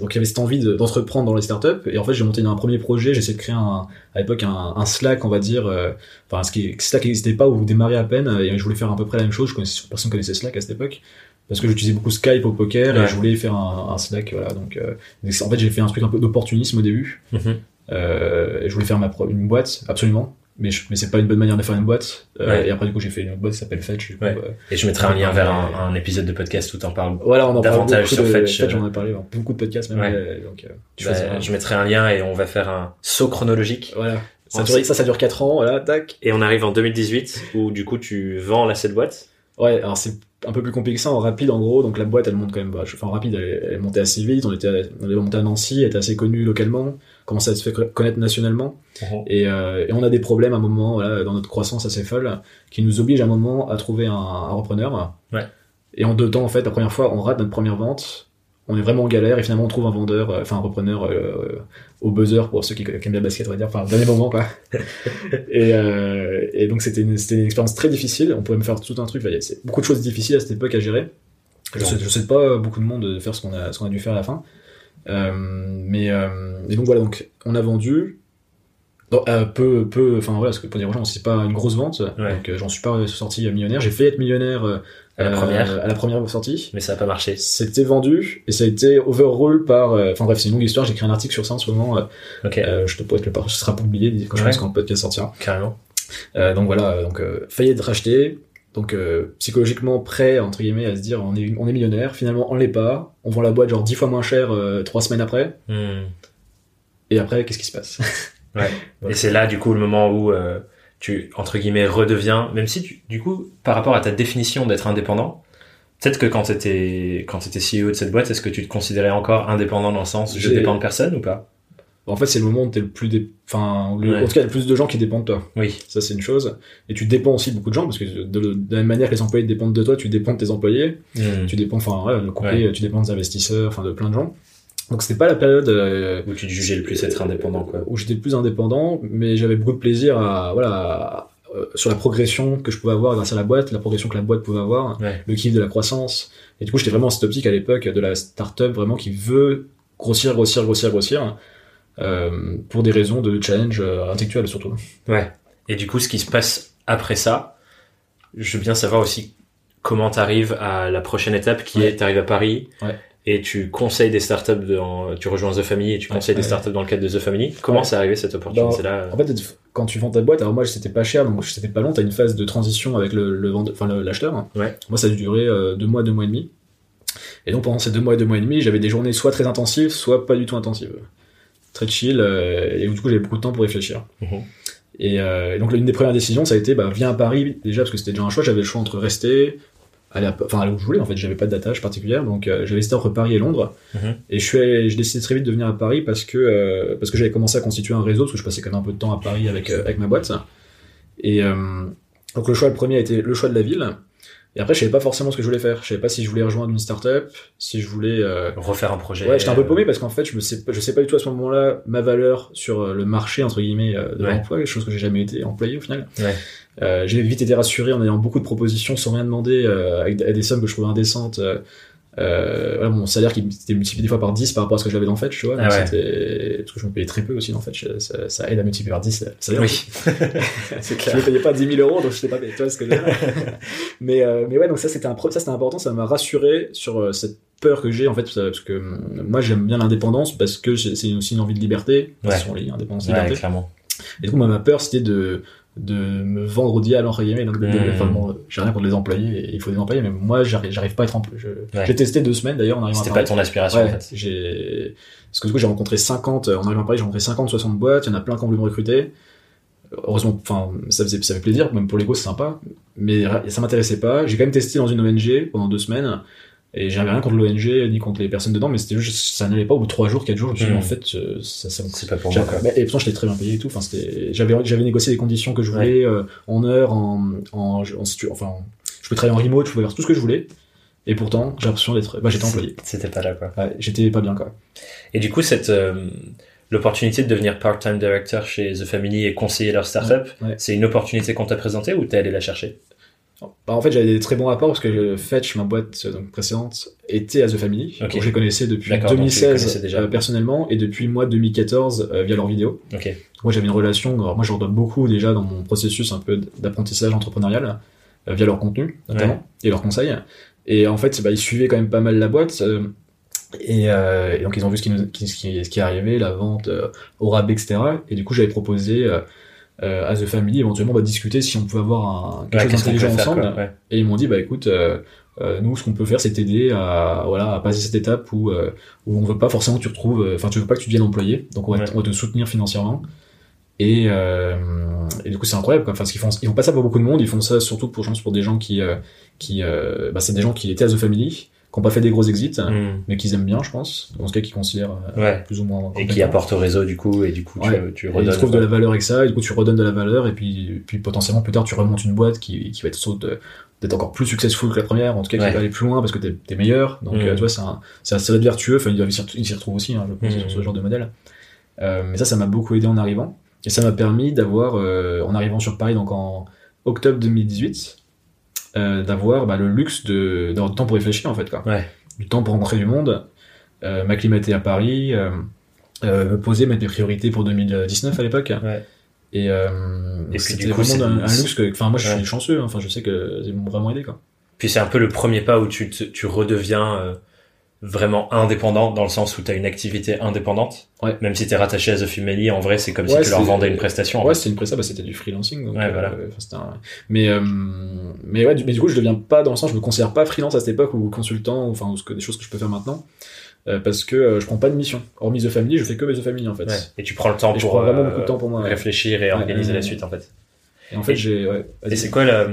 donc il y avait cette envie de- d'entreprendre dans les startups et en fait j'ai monté un premier projet j'ai essayé de créer un, à l'époque un, un Slack on va dire euh, enfin ce qui Slack n'existait pas ou vous démarrez à peine et je voulais faire à peu près la même chose je connaissais, personne connaissait Slack à cette époque parce que j'utilisais beaucoup Skype au poker Ouais. et je voulais faire un, un Slack voilà donc euh, en fait j'ai fait un truc un peu d'opportunisme au début Mhm. euh, et je voulais faire ma une boîte absolument mais, je- mais c'est pas une bonne manière de faire une boîte. Euh, Ouais. Et après, du coup, j'ai fait une autre boîte qui s'appelle Fetch. du coup, Ouais. Et je mettrai un lien vers un, un épisode de podcast où t'en parles. voilà, on en parle Davantage beaucoup sur de Fetch, Fetch, j'en ai parlé beaucoup de podcasts même. Donc, tu Bah, je mettrai un lien et on va faire un saut chronologique. Voilà. Ça, dure, ça, ça dure 4 ans, voilà, tac. Et on arrive en 2018 où du coup tu vends la cette boîte. Ouais, alors c'est un peu plus compliqué que ça en rapide en gros. Donc la boîte elle monte quand même, bah, enfin en rapide elle, elle est montée assez vite. On était, on est monté à Nancy, elle était assez connue localement, commençait à se faire connaître nationalement. Et, euh, et on a des problèmes à un moment voilà, dans notre croissance assez folle qui nous oblige à un moment à trouver un, un repreneur. Ouais. Et en deux temps en fait, la première fois on rate notre première vente. On est vraiment en galère et finalement on trouve un vendeur, euh, enfin un repreneur euh, au buzzer pour ceux qui, qui aiment bien le basket on va dire, enfin dernier moment quoi. et, euh, et donc c'était une, une expérience très difficile. On pouvait me faire tout un truc. Il y a c'est beaucoup de choses difficiles à cette époque à gérer. Je sais, je sais pas beaucoup de monde de faire ce qu'on a, ce qu'on a dû faire à la fin. Euh, mais euh, et donc voilà, donc on a vendu. Donc, euh, peu, peu, enfin voilà, parce que pour dire aux gens, c'est pas une grosse vente, Ouais. donc euh, j'en suis pas sorti millionnaire. J'ai fait être millionnaire euh, À la euh, première. à la première sortie. Mais ça a pas marché. C'était vendu et ça a été overrule par. euh, Enfin bref, c'est une longue histoire. J'ai écrit un article sur ça en ce moment. euh, Ok, euh, je te pourrais le par- ce sera publié quand je Ouais. pense quand le podcast sortira. carrément. Euh, donc voilà, donc euh, failli être racheté. Donc euh, psychologiquement prêt entre guillemets à se dire on est on est millionnaire. Finalement on l'est pas. On vend la boîte genre dix fois moins cher euh, trois semaines après. Hmm. Et après qu'est-ce qui se passe? Ouais. Ouais. Et c'est là du coup le moment où euh, tu entre guillemets redeviens, même si tu, du coup par rapport à ta définition d'être indépendant, peut-être que quand t'étais quand t'étais CEO de cette boîte, est-ce que tu te considérais encore indépendant dans le sens je dépends de personne ou pas? En fait c'est le moment où t'es le plus dé... enfin le- Ouais. en tout cas il y a le plus de gens qui dépendent de toi. Oui. Ça c'est une chose. Et tu dépends aussi beaucoup de gens parce que de, de la même manière que les employés dépendent de toi, tu dépends de tes employés. Hmm. Tu dépends enfin ouais, le coupé, tu dépends des investisseurs, enfin de plein de gens. Donc c'était pas la période euh, Où tu te jugeais le plus être indépendant quoi. où j'étais le plus indépendant, mais j'avais beaucoup de plaisir à voilà euh, sur la progression que je pouvais avoir grâce à la boîte, la progression que la boîte pouvait avoir, Ouais. le kiff de la croissance. Et du coup, j'étais vraiment en cette optique à l'époque de la startup vraiment qui veut grossir, grossir, grossir, grossir, euh, pour des raisons de challenge intellectuel surtout. Ouais. Et du coup, ce qui se passe après ça, je veux bien savoir aussi comment t'arrives à la prochaine étape qui Ouais. est t'arrives à Paris Ouais. Et tu conseilles des startups dans, tu rejoins The Family et tu Ouais, conseilles des ouais. startups dans le cadre de The Family. Comment Ouais. c'est arrivé cette opportunité-là En fait, quand tu vends ta boîte, alors moi c'était pas cher, donc c'était pas long. T'as une phase de transition avec le, le vendeur, enfin l'acheteur. Moi, ça a duré euh, deux mois, deux mois et demi. Et donc pendant ces deux mois et deux mois et demi, j'avais des journées soit très intensives, soit pas du tout intensives. Très chill, euh, et du coup j'avais beaucoup de temps pour réfléchir. Mhm. Et, euh, et donc l'une des premières décisions, ça a été, bah, viens à Paris déjà parce que c'était déjà un choix. J'avais le choix entre rester, aller, à- enfin aller où je voulais. En fait, j'avais pas d'attache particulière, donc euh, j'avais hésité entre Paris et Londres. Mhm. Et je suis, allé- j'ai décidé très vite de venir à Paris parce que euh, parce que j'avais commencé à constituer un réseau parce que je passais quand même un peu de temps à Paris avec euh, avec ma boîte. Et donc le choix le premier a été le choix de la ville. Et après, je savais pas forcément ce que je voulais faire. Je savais pas si je voulais rejoindre une startup, si je voulais. euh, Refaire un projet. Ouais, j'étais un peu paumé parce qu'en fait, je me sais, pas- je sais pas du tout à ce moment-là ma valeur sur le marché entre guillemets de Ouais. l'emploi, quelque chose que j'ai jamais été employé au final. Ouais. Euh, j'ai vite été rassuré en ayant beaucoup de propositions sans rien demander, euh, avec des- sommes que je trouvais indécentes. Euh, euh, voilà, mon salaire qui était multiplié des fois par 10 par rapport à ce que j'avais dans Fetch, tu vois. Donc Ah ouais. parce que je me payais très peu aussi dans Fetch. Ça, ça aide à multiplier par 10 le salaire. Oui. C'est clair. Je ne payais pas 10 000 euros, donc je sais pas. Tu vois ce que je mais, euh, mais ouais, donc ça c'était un, ça c'était important, ça m'a rassuré sur euh, cette peur que j'ai en fait, parce que euh, moi j'aime bien l'indépendance parce que c'est aussi une envie de liberté. Ouais. Sont liés, indépendance, Ouais, liberté. clairement. Et du coup, moi, ma peur c'était de de me vendre au diable entre guillemets. Donc, de- de- Mm. enfin, bon, j'ai rien contre les employés, et il faut des employés, mais moi j'arrive, j'arrive pas à être employé. Ouais. J'ai testé deux semaines d'ailleurs en arrivant à C'était Paris. pas ton aspiration Ouais, en fait. j'ai parce que du coup j'ai rencontré 50 euh, en arrivant à Paris j'ai rencontré 50 60 boîtes il y en a plein qui ont voulu me recruter heureusement enfin ça faisait ça fait plaisir même pour l'ego c'est sympa mais ça m'intéressait pas j'ai quand même testé dans une ONG pendant deux semaines et j'avais rien contre l'ONG ni contre les personnes dedans mais c'était juste ça n'allait pas au bout de trois jours quatre jours je me suis dit Mm. en fait euh, ça, ça C'est pas pour moi quoi. et pourtant j'étais très bien payé et tout enfin c'était j'avais j'avais négocié des conditions que je voulais euh, en heure en en, en enfin je pouvais travailler en remote je pouvais faire tout ce que je voulais et pourtant j'ai l'impression d'être bah j'étais employé C'était pas là quoi. ouais, j'étais pas bien quoi Et du coup, cette euh, l'opportunité de devenir part-time director chez The Family et conseiller leur startup, ouais. c'est une opportunité qu'on t'a présentée ou t'es allé la chercher? Bah, en fait, j'avais des très bons rapports parce que Fetch, ma boîte euh, donc, précédente, était à The Family. Ok. Donc, je les connaissais depuis D'accord, donc tu les 2016 connaissais déjà. euh, personnellement et depuis moi 2014 euh, via leurs vidéos. Moi, j'avais une relation. Alors, moi, je leur donne beaucoup déjà dans mon processus un peu d'apprentissage entrepreneurial euh, via leur contenu notamment et leurs conseils. Et en fait, bah, ils suivaient quand même pas mal la boîte. et, et donc ils ont vu ce qui, nous- qui- ce qui, ce qui est arrivé, la vente au rabais, etc. Et du coup, j'avais proposé euh, as a family, éventuellement, bah, discuter si on pouvait avoir un, quelque Ouais, chose d'intelligent peut ensemble. quoi, ouais. Et ils m'ont dit, bah écoute, euh, euh, nous, ce qu'on peut faire, c'est t'aider à, voilà, à passer cette étape où, euh, où on veut pas forcément que tu retrouves, euh, enfin, tu veux pas que tu deviennes employé, donc on va, Ouais. te- on va te soutenir financièrement. Et, euh, et du coup, c'est incroyable, quoi. Enfin, parce qu'ils font, ils font pas ça pour beaucoup de monde, ils font ça surtout pour, je pense, pour des gens qui, euh, qui, euh, bah, c'est des gens qui étaient à The Family, qui ont pas fait des gros exits, Hmm. mais qu'ils aiment bien, je pense. En tout cas, qu'ils considèrent euh, Ouais. plus ou moins. Et qui compétents. apporte au réseau du coup, et du coup Ouais. tu, tu Et ils redonnes. trouvent de la valeur avec ça, et du coup tu redonnes de la valeur, et puis, puis potentiellement plus tard tu remontes une boîte qui, qui va être saute d'être encore plus successful que la première, en tout cas qui Ouais. va aller plus loin parce que t'es es meilleur. Donc Mm. euh, tu vois, c'est un, un ça doit être vertueux, enfin ils s'y ils s'y retrouvent aussi, hein, je pense, Mm. sur ce genre de modèle. Euh, mais ça, ça m'a beaucoup aidé en arrivant, et ça m'a permis d'avoir, euh, en arrivant sur Paris, donc en octobre 2018, euh, d'avoir bah, le luxe de d'avoir du temps pour réfléchir en fait, quoi. Ouais. Du temps pour rencontrer du monde, euh, m'acclimater à Paris. euh, me poser, mettre mes priorités pour 2019 à l'époque. Ouais. Et, Et c'était vraiment un, luxe que, enfin, moi, je suis chanceux, hein. enfin, je sais que ils m'ont vraiment aidé, quoi. Puis c'est un peu le premier pas où tu, te- tu redeviens vraiment indépendant dans le sens où tu as une activité indépendante. Ouais. Même si tu es rattaché à The Family, en vrai, c'est comme Ouais, si tu leur vendais une prestation. Ouais, une presta, bah, c'était du freelancing, donc, Ouais, euh, voilà. un- mais, euh, mais ouais, du, mais du coup, je deviens pas dans le sens, je me considère pas freelance à cette époque ou consultant, ou, enfin, ou ce que, des choses que je peux faire maintenant, euh, parce que je prends pas de mission. Hormis The Family, je fais que The Family, en fait. Et tu prends le temps Et je pour prends vraiment beaucoup de temps pour moi. ouais. réfléchir et organiser la suite en fait. Et en fait, j'ai, Et c'est quoi la,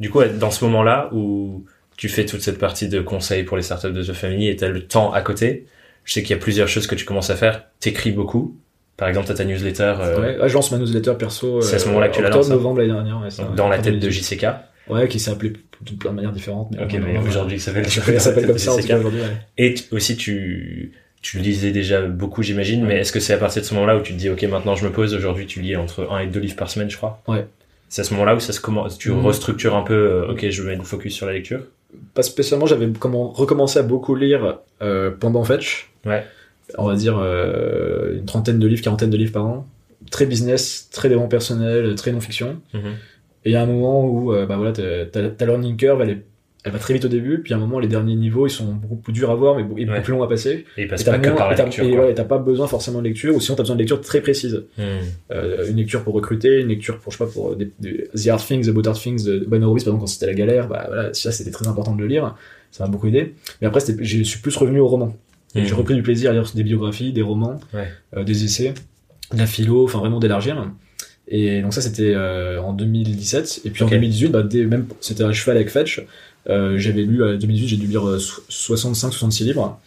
du coup, dans ce moment-là où tu fais toute cette partie de conseils pour les startups de The Family et t'as le temps à côté, je sais qu'il y a plusieurs choses que tu commences à faire. T'écris beaucoup. Par exemple, t'as ta newsletter euh, Ouais, ouais, je lance ma newsletter perso. C'est à ce euh, moment-là que tu la lances, hein. novembre l'année dernière, ouais, ça, donc, dans la tête de 2018. JCK. Ouais, qui s'est appelé de plein de manières différentes. Mais Ok, mais ouais, aujourd'hui, ça s'appelle comme ça en tout cas JCK. aujourd'hui. ouais. Et aussi, tu, tu lisais déjà beaucoup, j'imagine, mais est-ce que c'est à partir de ce moment-là où tu te dis, ok, maintenant je me pose, aujourd'hui tu lis entre un et deux livres par semaine, je crois? Ouais. C'est à ce moment-là où ça se commence, tu Mhm. restructures un peu, euh, ok, je mets le focus sur la lecture? Pas spécialement, j'avais comment- recommencé à beaucoup lire euh, pendant Fetch. Ouais. On va dire euh, une trentaine de livres, quarantaine de livres par an. Très business, très développement personnel, très non-fiction. Mhm. Et il y a un moment où euh, bah voilà, ta learning curve, elle, est, elle va très vite au début, puis à un moment, les derniers niveaux, ils sont beaucoup plus durs à voir, mais beaucoup, Ouais. plus longs à passer. Et t'as pas ouais, pas besoin forcément de lecture, ou sinon t'as besoin de lecture très précise. Mhm. Euh, une lecture pour recruter, une lecture pour, je sais pas, pour des, des- The Hard Things, The Better Things de Ben Horowitz, par exemple, quand c'était la galère, bah voilà, ça c'était très important de le lire, ça m'a beaucoup aidé. Mais après, je suis plus revenu au roman. J'ai repris du plaisir à lire des biographies, des romans, Ouais. euh, des essais, de la philo, enfin vraiment d'élargir. Et donc ça c'était euh, en 2017. Et puis Ok. en 2018, bah, dès- même c'était à cheval avec Fetch. Euh, j'avais lu, en 2018, j'ai dû lire 65-66 livres.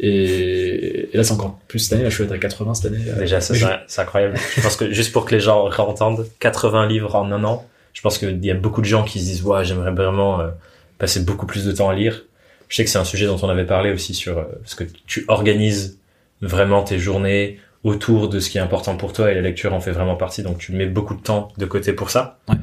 Et, et là c'est encore plus cette année, là je suis à 80 cette année. Euh, Déjà, je- c'est incroyable. je pense que juste pour que les gens entendent, 80 livres en un an, je pense qu'il y a beaucoup de gens qui se disent, ouais, j'aimerais vraiment euh, passer beaucoup plus de temps à lire. Je sais que c'est un sujet dont on avait parlé aussi sur, euh, parce que tu organises vraiment tes journées autour de ce qui est important pour toi et la lecture en fait vraiment partie, donc tu mets beaucoup de temps de côté pour ça. Ouais.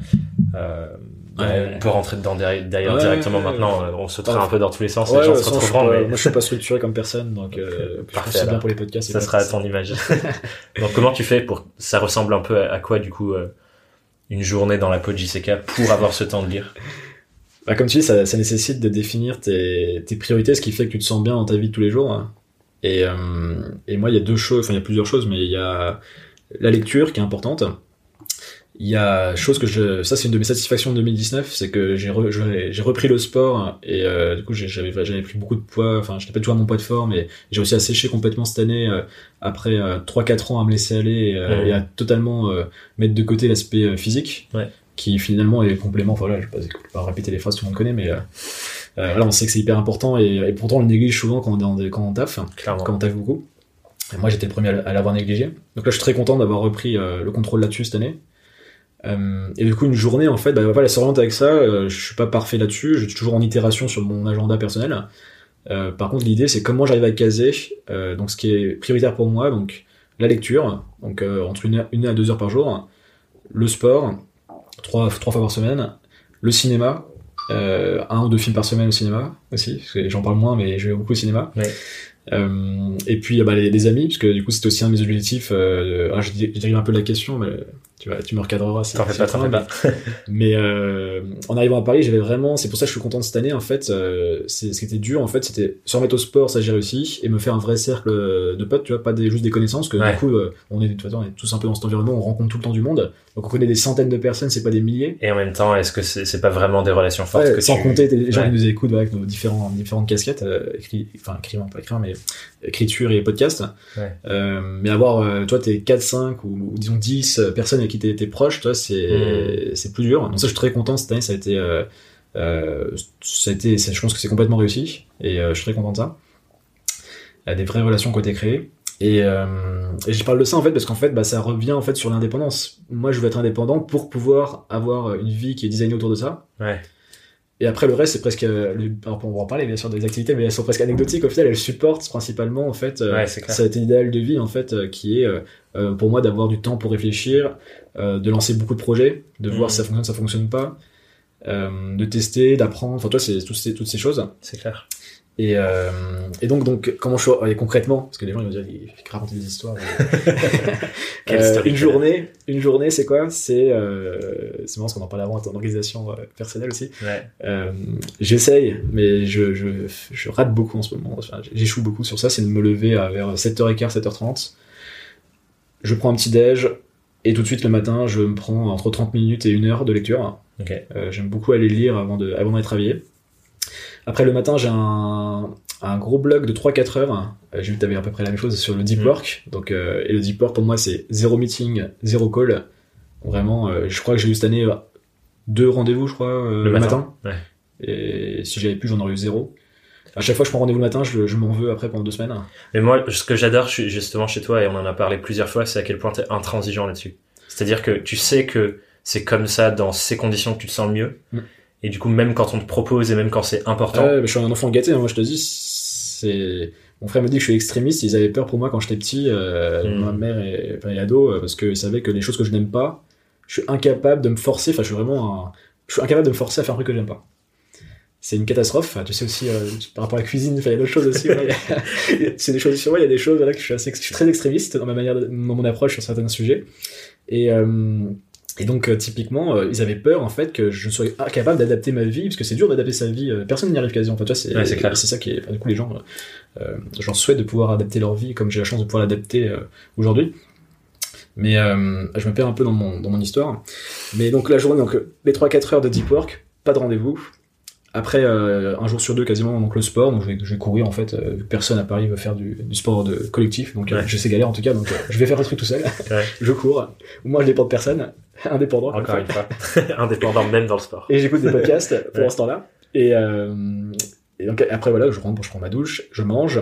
Euh, Ouais, bah, ouais. On peut rentrer dedans derrière d'ailleurs Ouais, directement ouais, maintenant, on sautera Ouais. un peu dans tous les sens, les gens se retrouveront, mais Moi, je suis pas structuré comme personne, donc euh, Parfait, c'est bien pour les podcasts. ça sera à ton image. Donc comment tu fais pour ça ressemble un peu à, à quoi du coup euh, une journée dans la peau de JCK pour avoir ce temps de lire? Bah, comme tu dis, ça, ça nécessite de définir tes, tes priorités, ce qui fait que tu te sens bien dans ta vie de tous les jours. hein. Et, euh, et moi, il y a deux choses, enfin, il y a plusieurs choses, mais il y a la lecture qui est importante. Il y a chose que je, ça c'est une de mes satisfactions de 2019, c'est que j'ai re- j'ai j'ai repris le sport et euh, du coup j'avais j'avais pris beaucoup de poids, enfin j'étais pas toujours à mon poids de forme et j'ai aussi asséché complètement cette année euh, après euh, 3-4 ans à me laisser aller et, euh, et à totalement mettre de côté l'aspect physique Ouais. qui finalement est complément. Voilà, je vais pas, je vais pas répéter les phrases, tout le monde connaît, mais voilà, on sait que c'est hyper important et, et pourtant on le néglige souvent quand on, est en- quand on taffe, Clairement. quand on taffe beaucoup. Et moi j'étais le premier à, l'avoir négligé. Donc là je suis très content d'avoir repris le contrôle là-dessus cette année. Euh, et du coup une journée en fait, bah, voilà, elle s'oriente avec ça. euh, je suis pas parfait là-dessus, je suis toujours en itération sur mon agenda personnel. Euh, par contre l'idée c'est comment j'arrive à caser euh, donc ce qui est prioritaire pour moi, donc la lecture, donc entre une, une à deux heures par jour, le sport, trois, trois fois par semaine, le cinéma, un ou deux films par semaine au cinéma aussi, j'en parle moins, mais je vais beaucoup au cinéma. Ouais. Euh, et puis bah, les, les amis, parce que du coup c'était aussi un de mes objectifs. Euh, alors, dé- je dérive un peu de la question, mais tu vois, tu me recadreras si T'en fais pas, t'en fais mais- pas. Mais euh, en arrivant à Paris, j'avais vraiment, c'est pour ça que je suis content de cette année. En fait, euh, c'est ce qui était dur, en fait, c'était se remettre au sport, ça j'ai réussi, et me faire un vrai cercle de potes, tu vois, pas des, juste des connaissances, que Ouais. du coup, euh, on est de toute façon, on est tous un peu dans cet environnement, on rencontre tout le temps du monde, donc on connaît des centaines de personnes, c'est pas des milliers. Et en même temps, est-ce que c'est c'est pas vraiment des relations fortes Ouais, que sans tu... compter les gens Ouais. qui nous écoutent avec nos différents, différentes casquettes, euh, écrit, enfin écrivain, pas écrivain, mais écriture et podcast. Ouais. Euh, mais avoir, euh, toi, t'es 4, 5 ou, ou disons 10 personnes avec qui t'es proche, toi, c'est Mm. c'est plus dur. Donc ça, je suis très content cette année, ça a été, euh, euh, ça a été, ça- je pense que c'est complètement réussi et euh, je suis très content de ça. Il y a des vraies relations qui ont été créées. Et, euh, et je parle de ça en fait parce qu'en fait bah, ça revient en fait sur l'indépendance. Moi je veux être indépendant pour pouvoir avoir une vie qui est designée autour de ça. Ouais. Et après le reste c'est presque, euh, le- alors, on va en parler bien sûr des activités mais elles sont presque anecdotiques au final elles supportent principalement en fait euh, Ouais, été l'idéal de vie en fait euh, qui est euh, pour moi d'avoir du temps pour réfléchir, euh, de lancer beaucoup de projets, de voir si ça fonctionne, ça fonctionne pas, euh, de tester, d'apprendre. Enfin toi c'est toutes ces, toutes ces choses. C'est clair. Et, euh, et donc, donc, comment je et concrètement, parce que les gens ils vont dire, il raconter des histoires. Euh, une journée, une journée, c'est quoi? C'est, euh, c'est marrant parce qu'on en parlait avant en organisation euh, personnelle aussi. Ouais. J'essaye, mais je, je, je rate beaucoup en ce moment. Enfin, j'échoue beaucoup sur ça. C'est de me lever à vers 7h15, 7h30. Je prends un petit déj et tout de suite le matin, je me prends entre 30 minutes et une heure de lecture. Ok. Euh, J'aime beaucoup aller lire avant de avant d'aller travailler. Après le matin, j'ai un, un gros blog de 3-4 heures. J'ai vu que tu avais à peu près la même chose sur le deep Mm. work. Donc, euh, et le deep work pour moi, c'est zéro meeting, zéro call. Vraiment, euh, je crois que j'ai eu cette année euh, deux rendez-vous, je crois, euh, Le le, matin, matin. Et si j'avais plus, j'en aurais eu zéro. À chaque fois que je prends rendez-vous le matin, je, je m'en veux après pendant deux semaines. Mais moi, ce que j'adore justement chez toi, et on en a parlé plusieurs fois, c'est à quel point t'es intransigeant là-dessus. C'est-à-dire que tu sais que c'est comme ça, dans ces conditions, que tu te sens le mieux. Mm. Et du coup, même quand on te propose et même quand c'est important, Ouais, mais je suis un enfant gâté, hein, moi je te dis, c'est... Mon frère me dit que je suis extrémiste, ils avaient peur pour moi quand j'étais petit, euh, Mm. ma mère et, et ado, euh, parce qu'ils savaient que les choses que je n'aime pas, je suis incapable de me forcer, enfin je suis vraiment un... Je suis incapable de me forcer à faire un truc que j'aime pas. C'est une catastrophe, tu sais aussi, euh, par rapport à la cuisine, il y a d'autres choses aussi, a- c'est des choses sur moi, il y a des choses voilà, que je suis, assez, je suis très extrémiste dans ma manière, de- dans mon approche sur certains sujets. Et... Euh, et donc, euh, typiquement, euh, ils avaient peur, en fait, que je sois incapable d'adapter ma vie, parce que c'est dur d'adapter sa vie. euh, personne n'y arrive quasiment. Enfin, tu vois, c'est Ouais, c'est ça qui est. enfin, du coup, les gens, j'en souhaite de pouvoir adapter leur vie, comme j'ai la chance de pouvoir l'adapter aujourd'hui. Mais je me perds un peu dans mon, dans mon histoire. Mais donc, la journée, donc, les 3-4 heures de deep work, pas de rendez-vous. Après, un jour sur deux, quasiment, donc le sport. Donc, je vais, je vais courir, en fait. personne à Paris veut faire du, du sport de collectif. Donc, Ouais. je sais galère, en tout cas. Donc, je vais faire un truc tout seul. Ouais. je cours. Moi, je dépends de personne. Indépendant. encore une fois, indépendant même dans le sport. Et j'écoute des podcasts pendant Ouais. ce temps-là. Et, euh, et donc après voilà, je rentre, je prends ma douche, je mange,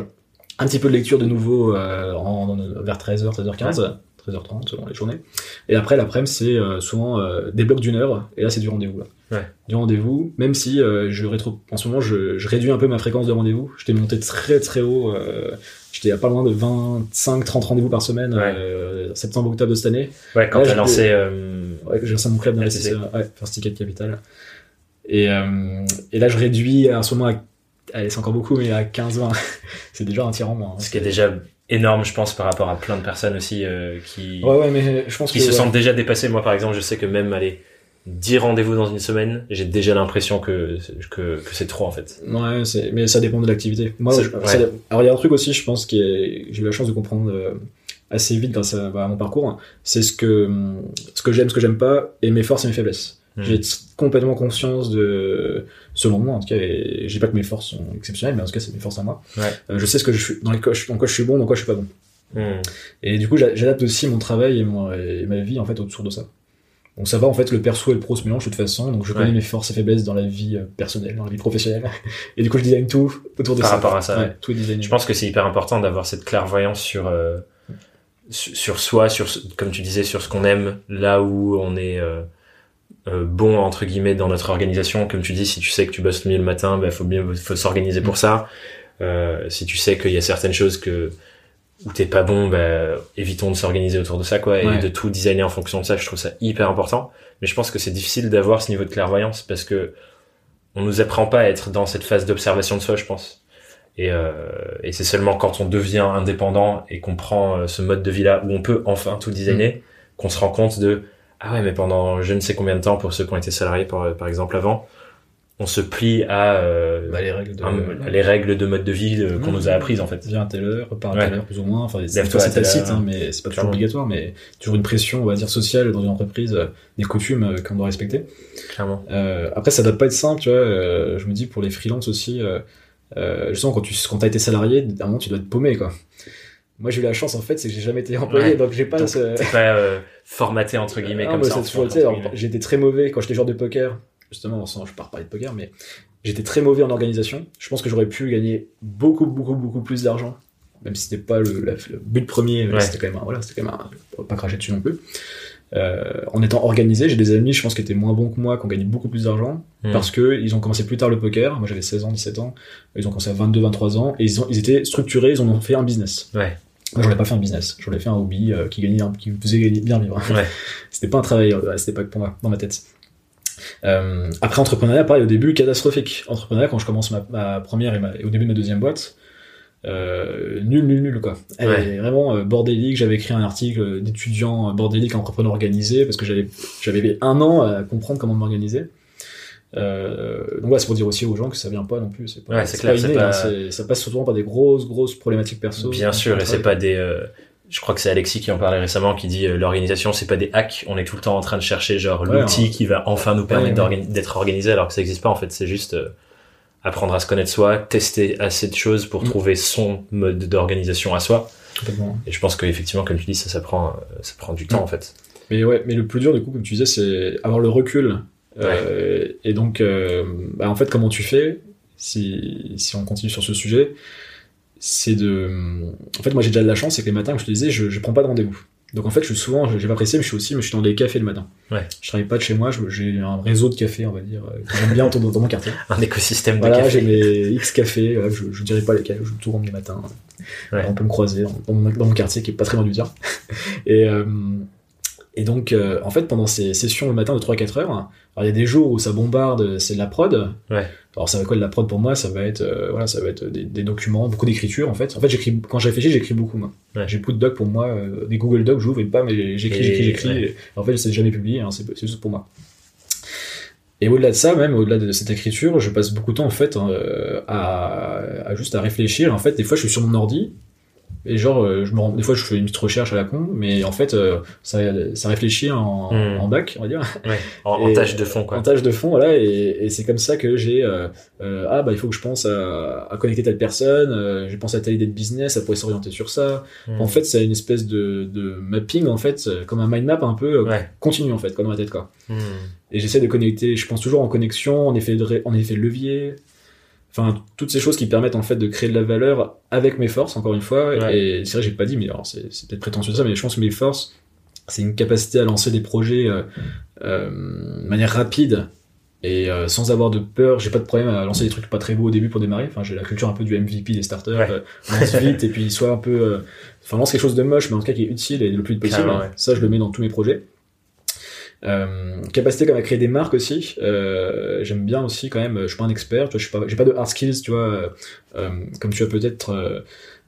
un petit peu de lecture de nouveau euh, en, vers 13h, 13h15, 13h30 selon les journées. Et après l'après-midi c'est euh, souvent des blocs d'une heure, et là c'est du rendez-vous. Ouais. Du rendez-vous, même si euh, je rétro, en ce moment je, je réduis un peu ma fréquence de rendez-vous. J'étais monté très très haut. Euh, J'étais à pas loin de 25-30 rendez-vous par semaine, Ouais. euh, septembre-octobre de cette année. Ouais, quand t'as lancé, euh, Ouais, j'ai lancé mon club d'investisseurs, ouais, First Ticket Capital. Et, euh, et là, je réduis en ce moment à, allez, c'est encore beaucoup, mais à 15-20. c'est déjà un tir en moins. hein. ce qui est déjà énorme, je pense, par rapport à plein de personnes aussi euh, qui, Ouais, ouais, mais je pense qui que. se ouais. sentent déjà dépassés. Moi, par exemple, je sais que même aller 10 rendez-vous dans une semaine, j'ai déjà l'impression que, que, que c'est trop, en fait. Ouais, mais ça dépend de l'activité. Moi, Ça- je- ouais. ça dé- alors il y a un truc aussi, je pense, qui est, j'ai eu la chance de comprendre euh, assez vite grâce à, bah, à mon parcours. C'est ce que, ce que j'aime, ce que j'aime pas, et mes forces et mes faiblesses. Hmm. J'ai complètement conscience de, selon moi en tout cas, et je dis pas que mes forces sont exceptionnelles, mais en tout cas c'est mes forces à moi. Ouais. Euh, je sais ce que je suis, dans, les quoi je- dans quoi je suis bon, dans quoi je suis pas bon. Hmm. Et du coup, j'a- j'adapte aussi mon travail et, mon, et ma vie en fait autour de ça. Donc ça va en fait, le perso et le pro se mélangent de toute façon. Donc je connais Ouais. mes forces et faiblesses dans la vie euh, personnelle, dans la vie professionnelle. Et du coup, je design tout autour de Par ça. rapport à ça, Ouais, ouais. tout est designé. Je pense que c'est hyper important d'avoir cette clairvoyance sur, euh, sur soi, sur, comme tu disais, sur ce qu'on aime, là où on est euh, euh, bon, entre guillemets, dans notre organisation. Comme tu dis, si tu sais que tu bosses mieux le matin, bah, faut bien, faut s'organiser pour ça. Euh, si tu sais qu'il y a certaines choses que, où t'es pas bon, bah, évitons de s'organiser autour de ça, quoi, et de tout designer en fonction de ça. Je trouve ça hyper important. Mais je pense que c'est difficile d'avoir ce niveau de clairvoyance parce que on nous apprend pas à être dans cette phase d'observation de soi, je pense. Et, euh, et c'est seulement quand on devient indépendant et qu'on prend euh, ce mode de vie-là où on peut enfin tout designer, qu'on se rend compte de Ah ouais, mais pendant je ne sais combien de temps pour ceux qui ont été salariés par, par exemple avant, on se plie à euh, Bah, les règles de, un- les règles de mode de vie euh, qu'on Mmh. nous a apprises en fait. Viens à telle heure, repars à Ouais. telle heure, plus ou moins. Enfin, c'est Lève-toi à c'est telle tacite, heure. hein, mais c'est pas toujours Clairement. obligatoire, mais toujours une pression, on va dire, sociale dans une entreprise, euh, des coutumes euh, qu'on doit respecter. Clairement. Euh, après, ça doit pas être simple, tu vois. euh, je me dis pour les freelances aussi, euh, euh, justement, quand tu quand t'as été salarié, à un moment, tu dois te paumer, quoi. Moi, j'ai eu la chance, en fait, c'est que j'ai jamais été employé, Ouais. donc j'ai pas Donc, ce... T'es pas euh, formaté entre guillemets Ah, comme ça. France, été, très mauvais quand j'étais joueur de poker. Justement, sans, je pars parler de poker, mais j'étais très mauvais en organisation. Je pense que j'aurais pu gagner beaucoup, beaucoup, beaucoup plus d'argent, même si c'était pas le, la- le but premier. mais Ouais. C'était quand même, un- voilà, c'était quand même, un- pas cracher dessus non plus. Euh, en étant organisé, j'ai des amis, je pense, qui étaient moins bons que moi, qui ont gagné beaucoup plus d'argent, Hmm. parce que ils ont commencé plus tard le poker. Moi, j'avais 16 ans, 17 ans. Ils ont commencé à 22, 23 ans, et ils, ont, ils étaient structurés, ils en ont fait un business. Ouais. Moi, j'en ai pas fait un business. J'en ai fait un hobby euh, qui gagnait, qui faisait gagner- bien vivre. Ouais. C'était pas un travail euh, à cette époque pour moi, dans ma tête. Euh, après entrepreneuriat, pareil, au début, catastrophique. Entrepreneuriat, quand je commence ma, ma première et, ma- et au début de ma deuxième boîte, euh, nul, nul, nul, quoi. Elle Ouais. est vraiment euh, bordélique. J'avais écrit un article d'étudiant euh, bordélique entrepreneur organisé parce que j'avais, j'avais un an à comprendre comment m'organiser. Donc voilà, c'est pour dire aussi aux gens que ça vient pas non plus. C'est pas, Ouais, c'est clair, c'est inné, pas- hein, ça passe souvent par des grosses, grosses problématiques perso. Bien sûr, et c'est pas des. Je crois que c'est Alexis qui en parlait récemment, qui dit euh, l'organisation, c'est pas des hacks. On est tout le temps en train de chercher genre Ouais, l'outil hein. qui va enfin nous permettre Ouais, ouais. d'organi- d'être organisé, alors que ça existe pas en fait. C'est juste euh, apprendre à se connaître soi, tester assez de choses pour Mm. trouver son mode d'organisation à soi. Complètement. Et je pense qu'effectivement, comme tu dis, ça, ça prend, euh, ça prend du Mm. temps en fait. Mais ouais, mais le plus dur du coup, comme tu disais, c'est avoir le recul. Euh, et donc, euh, bah, en fait, comment tu fais si, si on continue sur ce sujet, c'est de. En fait, moi, j'ai déjà de la chance, c'est que les matins, comme je te disais, je, je prends pas de rendez-vous. Donc en fait, je suis souvent, j'ai pas apprécié, mais je suis aussi, mais je suis dans des cafés le matin. Ouais. Je travaille pas de chez moi, j'ai un réseau de cafés, on va dire, euh, que j'aime bien de dans mon quartier. Un écosystème de Voilà, j'ai mes X cafés, voilà, je, je dirais pas lesquels, je tourne les matins. Ouais. On peut me croiser dans, dans mon, dans mon quartier qui est pas très loin du tien. et, euh, et donc, euh, en fait, pendant ces sessions le matin de 3-4 heures, alors il y a des jours où ça bombarde, c'est de la prod. Ouais. Alors ça va quoi de la prod pour moi? Ça va être, euh, voilà, ça va être des, des documents, beaucoup d'écriture en fait. En fait, j'écris quand je réfléchis, j'écris beaucoup moi. Ouais. J'ai beaucoup de docs pour moi, euh, des Google Docs, j'ouvre et pas, mais j'écris, j'écris, j'écris. ouais. En fait, c'est jamais publié, hein, c'est c'est juste pour moi. Et au-delà de ça, même au-delà de cette écriture, je passe beaucoup de temps en fait euh, à, à juste à réfléchir. En fait, des fois, je suis sur mon ordi et genre, euh, je me rends, des fois, je fais une petite recherche à la con, mais en fait, euh, ça, ça réfléchit en, Hmm. en bac, on va dire, Ouais. En, en tâche de fond en quoi. tâche de fond, voilà. Et, et c'est comme ça que j'ai euh, euh, ah bah il faut que je pense à, à connecter telle personne. euh, j'ai pensé à telle idée de business, ça pourrait s'orienter sur ça. Mm. En fait, c'est une espèce de, de mapping en fait, euh, comme un mind map un peu Ouais. continu en fait, comme dans ma tête quoi. Mm. Et j'essaie de connecter, je pense toujours en connexion, en effet de, en effet de levier. Enfin, toutes ces choses qui permettent en fait de créer de la valeur avec mes forces, encore une fois. Ouais. Et c'est vrai, j'ai pas dit, mais alors c'est c'est peut-être prétentieux de ça, mais je pense que mes forces, c'est une capacité à lancer des projets euh, euh, de manière rapide et euh, sans avoir de peur. J'ai pas de problème à lancer des trucs pas très beaux au début pour démarrer. Enfin, j'ai la culture un peu du MVP des starters. Ouais. euh, lance vite et puis soit un peu, euh, enfin lance quelque chose de moche, mais en tout cas qui est utile et le plus vite possible. Ouais. Ça, je le mets dans tous mes projets. Euh, capacité comme à créer des marques aussi. Euh, J'aime bien aussi quand même. Je suis pas un expert. Tu vois, je suis pas, j'ai pas de hard skills. Tu vois, euh, euh, comme tu as peut-être. euh,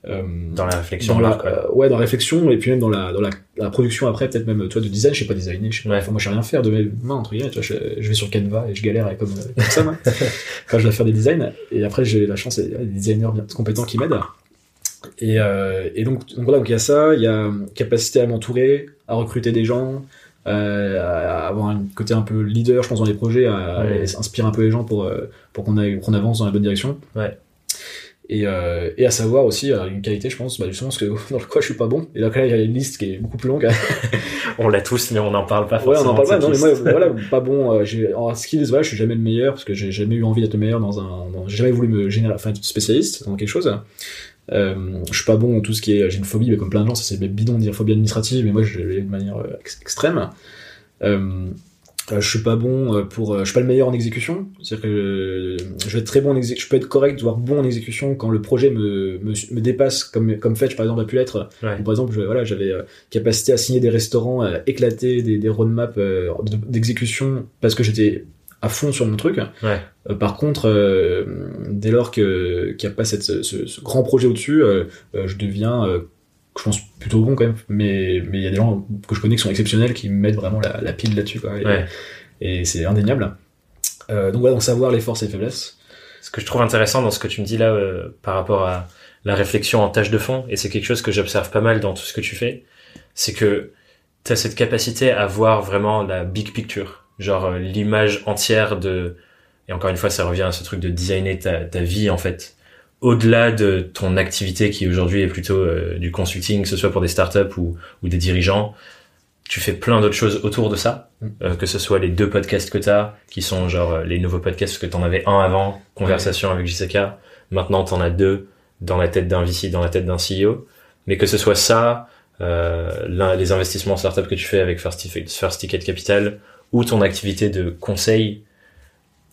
euh, Dans la réflexion, dans la, ouais, dans la réflexion et puis même dans la, dans la, la production après, peut-être même, tu vois, de design, je sais pas designer, je sais pas, Ouais. enfin, moi je sais rien faire de mes mains, entre guillemets, tu vois, je, je vais sur Canva et je galère avec comme, comme ça, moi, quand je dois faire des designs, et après j'ai la chance, il y a des designers bien compétents qui m'aident. Et, euh, et donc, donc voilà, donc il y a ça, il y a capacité à m'entourer, à recruter des gens, euh, avoir un côté un peu leader, je pense, dans les projets, à, Ouais. à inspirer un peu les gens pour, euh, pour qu'on avance dans la bonne direction. Ouais. Et, euh, et à savoir aussi euh, une qualité, je pense, bah, justement, parce que dans le quoi je suis pas bon. Et donc là, il y a une liste qui est beaucoup plus longue. On l'a tous, mais on n'en parle pas ouais, forcément. on en parle pas. cette Non, mais moi, liste. voilà, pas bon. euh, en skills, voilà, je suis jamais le meilleur parce que j'ai jamais eu envie d'être le meilleur dans un. Dans, j'ai jamais voulu me générer, enfin, être spécialiste dans quelque chose. Euh, je suis pas bon en tout ce qui est. J'ai une phobie, mais comme plein de gens, ça c'est bidon de dire phobie administrative, mais moi je l'ai de manière euh, ex- extrême. Euh, euh, je suis pas bon pour, je suis pas le meilleur en exécution. C'est-à-dire que je vais être très bon en exécution, je peux être correct, voire bon en exécution quand le projet me, me, me dépasse, comme, comme Fetch par exemple a pu l'être. Ouais. Par exemple, je- voilà, j'avais capacité à signer des restaurants, à éclater des, des roadmaps de- d'exécution parce que j'étais à fond sur mon truc. Ouais. Euh, par contre, euh, dès lors que qu'il n'y a pas cette, ce, ce grand projet au-dessus, euh, je deviens je pense plutôt bon quand même. Mais mais il y a des gens que je connais qui sont exceptionnels, qui mettent vraiment la, la pile là-dessus, quoi. Et, Ouais. et c'est indéniable. Donc voilà, donc savoir les forces et les faiblesses. Ce que je trouve intéressant dans ce que tu me dis là par rapport à la réflexion en tâche de fond, et c'est quelque chose que j'observe pas mal dans tout ce que tu fais, c'est que tu as cette capacité à voir vraiment la big picture, genre euh, l'image entière de... Et encore une fois, ça revient à ce truc de designer ta, ta vie en fait. Au-delà de ton activité qui aujourd'hui est plutôt euh, du consulting, que ce soit pour des startups ou, ou des dirigeants, tu fais plein d'autres choses autour de ça, Mm. euh, que ce soit les deux podcasts que tu as, qui sont genre les nouveaux podcasts, parce que tu en avais un avant, Conversation avec JCK, maintenant tu en as deux dans la tête d'un VC, dans la tête d'un CEO, mais que ce soit ça, euh, les investissements en startup que tu fais avec First, First Ticket Capital, ou ton activité de conseil,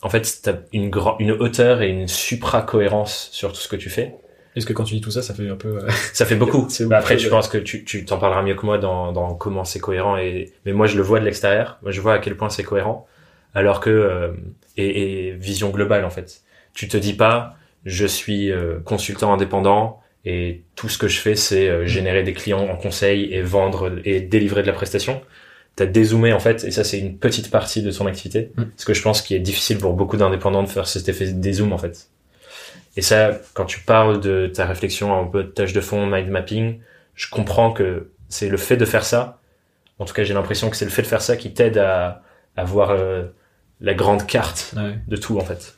en fait, tu as une, une hauteur et une supra-cohérence sur tout ce que tu fais. Est-ce que quand tu dis tout ça, ça fait un peu. euh, Ça fait beaucoup. Bah, après, je pense que tu, tu t'en parleras mieux que moi dans, dans comment c'est cohérent. Et, mais moi, je le vois de l'extérieur. Moi, je vois à quel point c'est cohérent. Alors que, euh, et, et vision globale, en fait. Tu te dis pas, je suis euh, consultant indépendant et tout ce que je fais, c'est euh, générer des clients en conseil et vendre et délivrer de la prestation. T'as dézoomé, en fait, et ça, c'est une petite partie de ton activité. Mm. Ce que je pense qui est difficile pour beaucoup d'indépendants de faire cet effet dézoom, en fait. Et ça, quand tu parles de ta réflexion en peu de tâche de fond, mind mapping, je comprends que c'est le fait de faire ça. En tout cas, j'ai l'impression que c'est le fait de faire ça qui t'aide à, à voir euh, la grande carte ouais. de tout, en fait.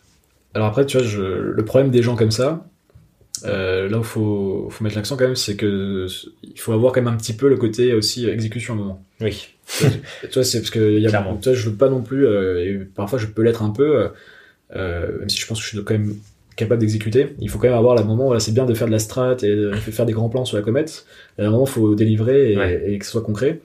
Alors après, tu vois, je, le problème des gens comme ça, euh, là où faut, faut mettre l'accent quand même, c'est que il faut avoir quand même un petit peu le côté aussi exécution à un moment. Oui. tu vois, c'est parce que y a, Clairement. tu vois, je veux pas non plus, euh, et parfois je peux l'être un peu, euh, même si je pense que je suis quand même capable d'exécuter. Il faut quand même avoir le moment, voilà, c'est bien de faire de la strat et de faire des grands plans sur la comète. À un moment, faut délivrer et, Ouais. et que ce soit concret.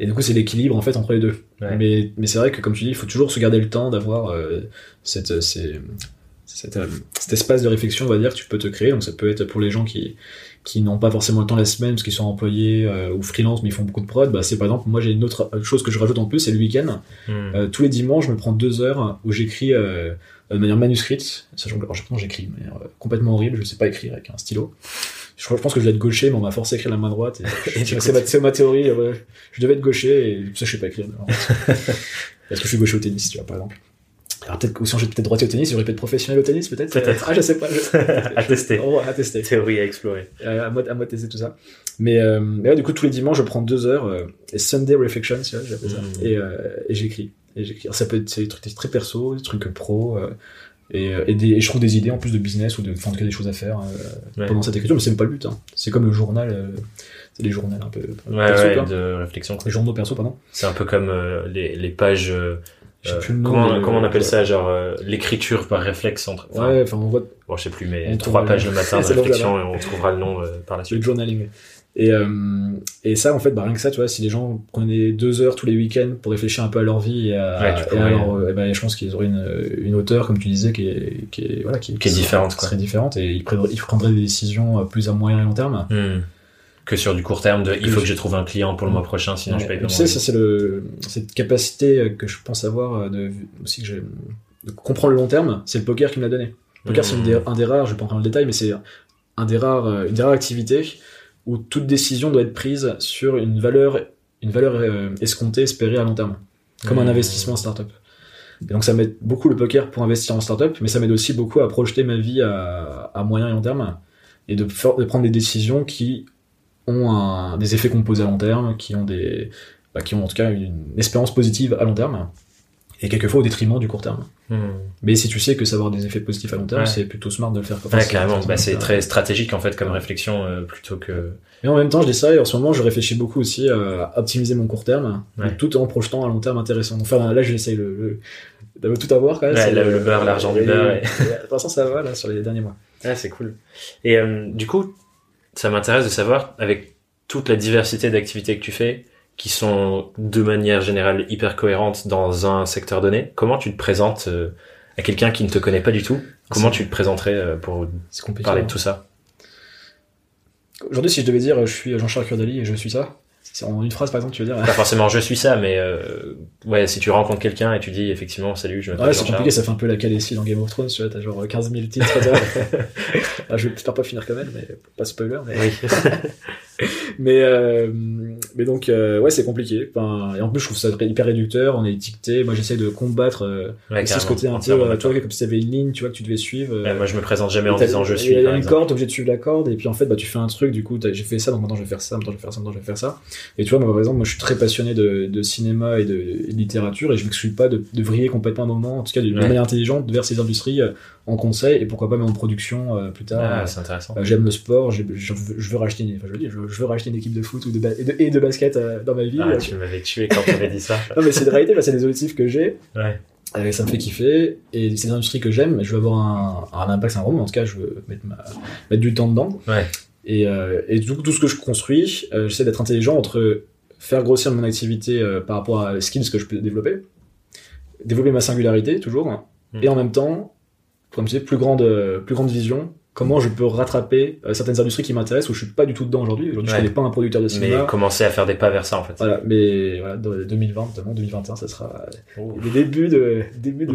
Et du coup, c'est l'équilibre en fait entre les deux. Ouais. Mais, mais c'est vrai que comme tu dis, il faut toujours se garder le temps d'avoir euh, cette, ces- cette, euh, cet espace de réflexion, on va dire, que tu peux te créer. Donc ça peut être pour les gens qui qui n'ont pas forcément le temps la semaine parce qu'ils sont employés euh, ou freelance mais ils font beaucoup de prod. Bah c'est par exemple, moi j'ai une autre chose que je rajoute en plus, c'est le week-end. Hmm. Euh, tous les dimanches, je me prends deux heures où j'écris euh, de manière manuscrite. Sachant que alors, j'écris de manière euh, complètement horrible. Je sais pas écrire avec un stylo. Je, crois- je pense que je vais être gaucher, mais on m'a forcé à écrire la main droite. C'est ma, théorie. euh, ouais. Je devais être gaucher et ça, je sais pas écrire. Est-ce que je suis gaucher au tennis, tu vois, par exemple Alors peut-être que si j'étais peut-être droitier au tennis, j'aurais pu être professionnel au tennis, peut-être. Peut-être. Ah, je sais pas. je- à tester. Oh, à tester. Théorie à explorer. Euh, à moi, à moi de tester tout ça. Mais, euh, mais ouais, du coup, tous les dimanches, je prends deux heures, euh, et Sunday Reflection, tu vois, j'appelle ça. Mm. Et, et j'écris. Et j'écris. Alors, ça peut être c'est des trucs très perso, des trucs pro, et, et, des, et je trouve des idées en plus de business ou de, enfin, en tout cas, des choses à faire Ouais. pendant cette écriture, mais c'est même pas le but. Hein. C'est comme le journal, c'est des journaux un peu. Ouais, perso, ouais, de réflexion. quoi. Les journaux perso, pardon. C'est un peu comme euh, les, les pages. euh, euh, plus le nom, comment, le- comment on appelle ça Genre euh, l'écriture par réflexe entre. enfin, Ouais, enfin, on voit Bon, je sais plus, mais On trois pages le- le matin de réflexion et on trouvera le nom euh, par la le suite. journaling. Et, euh, et ça, en fait, bah, rien que ça, tu vois, si les gens prenaient deux heures tous les week-ends pour réfléchir un peu à leur vie et à, Ouais, et à leur- eh ben, je pense qu'ils auraient une, une hauteur, comme tu disais, qui est, qui est, voilà, qui, Qui est différente, quoi. serait différente et ils prendraient, ils prendraient des décisions euh, plus à moyen et long terme. Hmm. Que sur du court terme, de il faut que je- je trouve un client pour le mois prochain, sinon je Ouais. paye pas tu sais, ça, c'est le, cette capacité que je pense avoir euh, de, aussi que j'ai, de comprendre le long terme, c'est le poker qui me l'a donné. Le poker, c'est une Hmm. des- un des rares, je vais pas entrer dans le détail, mais c'est un des rares, euh, une des rares activités où toute décision doit être prise sur une valeur, une valeur euh, escomptée, espérée à long terme, comme un Hmm. investissement en startup. Et donc ça m'aide beaucoup le poker pour investir en startup, mais ça m'aide aussi beaucoup à projeter ma vie à, à moyen et long terme et de, faire- de prendre des décisions qui ont un- des effets composés à long terme, qui ont des, bah, qui ont en tout cas une espérance positive à long terme, et quelquefois au détriment du court terme. Hmm. Mais si tu sais que ça va avoir des effets positifs à long terme, Ouais. c'est plutôt smart de le faire. Ouais, carrément. Bah, c'est ça. très stratégique en fait comme réflexion euh, plutôt que. Mais en même temps, je dis ça et en ce moment, je réfléchis beaucoup aussi à optimiser mon court terme, Ouais. tout en projetant un long terme intéressant. Enfin, là, j'essaye le, le, de tout avoir quand même. Ouais, le- le beurre, l'argent du beurre, et- et Pour l'instant, ça va là sur les derniers mois. Ah, c'est cool. Et euh, du coup, ça m'intéresse de savoir avec toute la diversité d'activités que tu fais, qui sont de manière générale hyper cohérentes dans un secteur donné, comment tu te présentes euh, à quelqu'un qui ne te connaît pas du tout? Comment tu te présenterais euh, pour parler hein. de tout ça? Aujourd'hui, si je devais dire, je suis Jean-Charles Curdali et je suis ça, en une phrase par exemple, tu veux dire. Pas forcément je suis ça, mais euh, ouais, si tu rencontres quelqu'un et tu dis effectivement salut, je m'appelle Ouais, c'est compliqué, ça fait un peu la Khaleesi dans Game of Thrones, tu vois, t'as genre 15 000 titres. Ah, je vais j'espère pas finir comme elle, mais pas spoiler. Mais... Oui. mais euh, mais donc euh, ouais c'est compliqué enfin, et en plus je trouve ça hyper réducteur on est étiqueté moi j'essaie de combattre euh, Ouais, aussi ce côté un peu euh, tu vois d'accord. comme si t'avais une ligne tu vois que tu devais suivre Ouais, moi, je me présente jamais en disant je il suis. y a une exemple. corde t'es obligé de suivre la corde et puis en fait bah tu fais un truc du coup j'ai fait ça donc maintenant je vais faire ça maintenant je vais faire ça maintenant je vais faire ça et tu vois moi par exemple moi je suis très passionné de, de cinéma et de, littérature et je m'exclus pas de, de vriller complètement un moment en tout cas d'une Ouais. manière intelligente vers ces industries en conseil et pourquoi pas même en production euh, plus tard Ah, Euh, c'est intéressant. euh, J'aime le sport, je, veux- je veux racheter une, enfin, je, veux dire, je, veux- je veux racheter une équipe de foot ou de, et, de, et de basket euh, dans ma vie. Ah, tu m'avais tué quand tu avais dit ça. Non mais c'est une réalité, bah, c'est des objectifs que j'ai, Ouais. euh, ça me fait kiffer, et c'est des industries que j'aime, mais je veux avoir un, un impact, c'est un mais en tout cas je veux mettre, ma, mettre du temps dedans. Ouais. Et, et tout, tout ce que je construis, j'essaie d'être intelligent entre faire grossir mon activité par rapport à les skills que je peux développer, développer ma singularité toujours, hein, Mm. et en même temps, comme tu dis, plus grande, euh, plus grande vision, comment je peux rattraper euh, certaines industries qui m'intéressent où je suis pas du tout dedans aujourd'hui. Aujourd'hui, Ouais. je connais pas un producteur de Mais cinéma. commencer à faire des pas vers ça en fait. Voilà, mais voilà, dans 2020, notamment 2021, ça sera Oh. le début de début de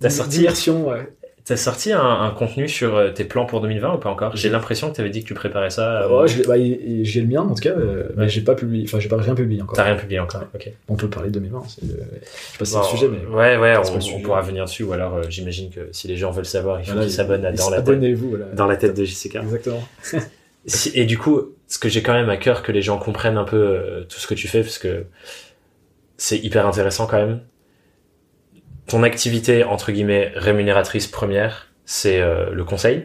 T'as sorti- d'immersion. Ouais. T'as sorti un, un contenu sur euh, tes plans pour 2020 ou pas encore? J'ai l'impression que t'avais dit que tu préparais ça. euh, Ouais, bah, j'ai le mien en tout cas, euh, mais j'ai pas publié, enfin j'ai pas rien publié encore. T'as rien publié encore. Ok. On peut parler de 2020, c'est le... je sais pas si c'est Bon, le sujet, mais Ouais, ouais, on, pourra venir dessus ou alors euh, j'imagine que si les gens veulent savoir, il faut Voilà, qu'ils s'abonnent à dans la tête, abonnez-vous. Voilà. dans la tête de JCK. Exactement. Et du coup, ce que j'ai quand même à cœur que les gens comprennent un peu tout ce que tu fais, parce que c'est hyper intéressant quand même. Ton activité, entre guillemets, rémunératrice première, c'est euh, le conseil.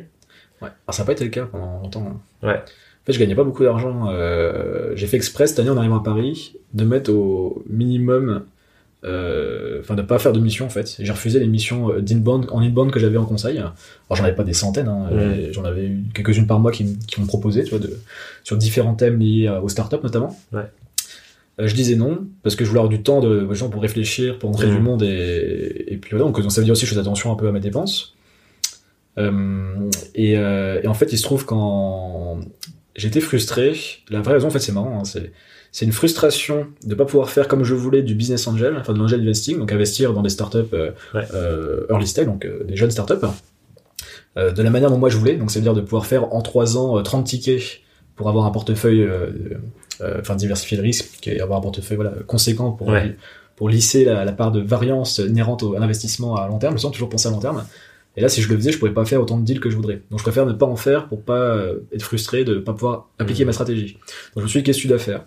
Ouais. Alors, ça n'a pas été le cas pendant longtemps. hein. Ouais. En fait, je gagnais pas beaucoup d'argent. euh, j'ai fait exprès cette année en arrivant à Paris de mettre au minimum, euh, enfin de pas faire de mission en fait. J'ai refusé les missions euh, d'inbound en inbound que j'avais en conseil. Alors j'en avais pas des centaines, hein, euh, j'en avais quelques-unes par mois qui, m'ont proposé, tu vois, de, sur différents thèmes liés aux startups notamment. Ouais. Euh, je disais non parce que je voulais avoir du temps de gens pour réfléchir, pour entrer du monde et, et puis voilà. Donc ça veut dire aussi que je fais attention un peu à mes dépenses. Euh, et, euh, et en fait, il se trouve quand j'étais frustré, la vraie raison, en fait, c'est marrant, hein, c'est c'est une frustration de pas pouvoir faire comme je voulais du business angel, enfin de l'angel investing, donc investir dans des startups Ouais. early stage, donc des jeunes startups, de la manière dont moi je voulais, donc c'est à dire de pouvoir faire en 3 ans euh, 30 tickets pour avoir un portefeuille, enfin diversifier le risque et avoir un portefeuille voilà, conséquent pour, Ouais. pour lisser la, la part de variance inhérente au, à l'investissement à long terme, sans toujours penser à long terme. Et là, si je le faisais, je pourrais pas faire autant de deals que je voudrais. Donc, je préfère ne pas en faire pour pas euh, être frustré de pas pouvoir appliquer Mhm. ma stratégie. Donc, je me suis dit, qu'est-ce que tu dois faire?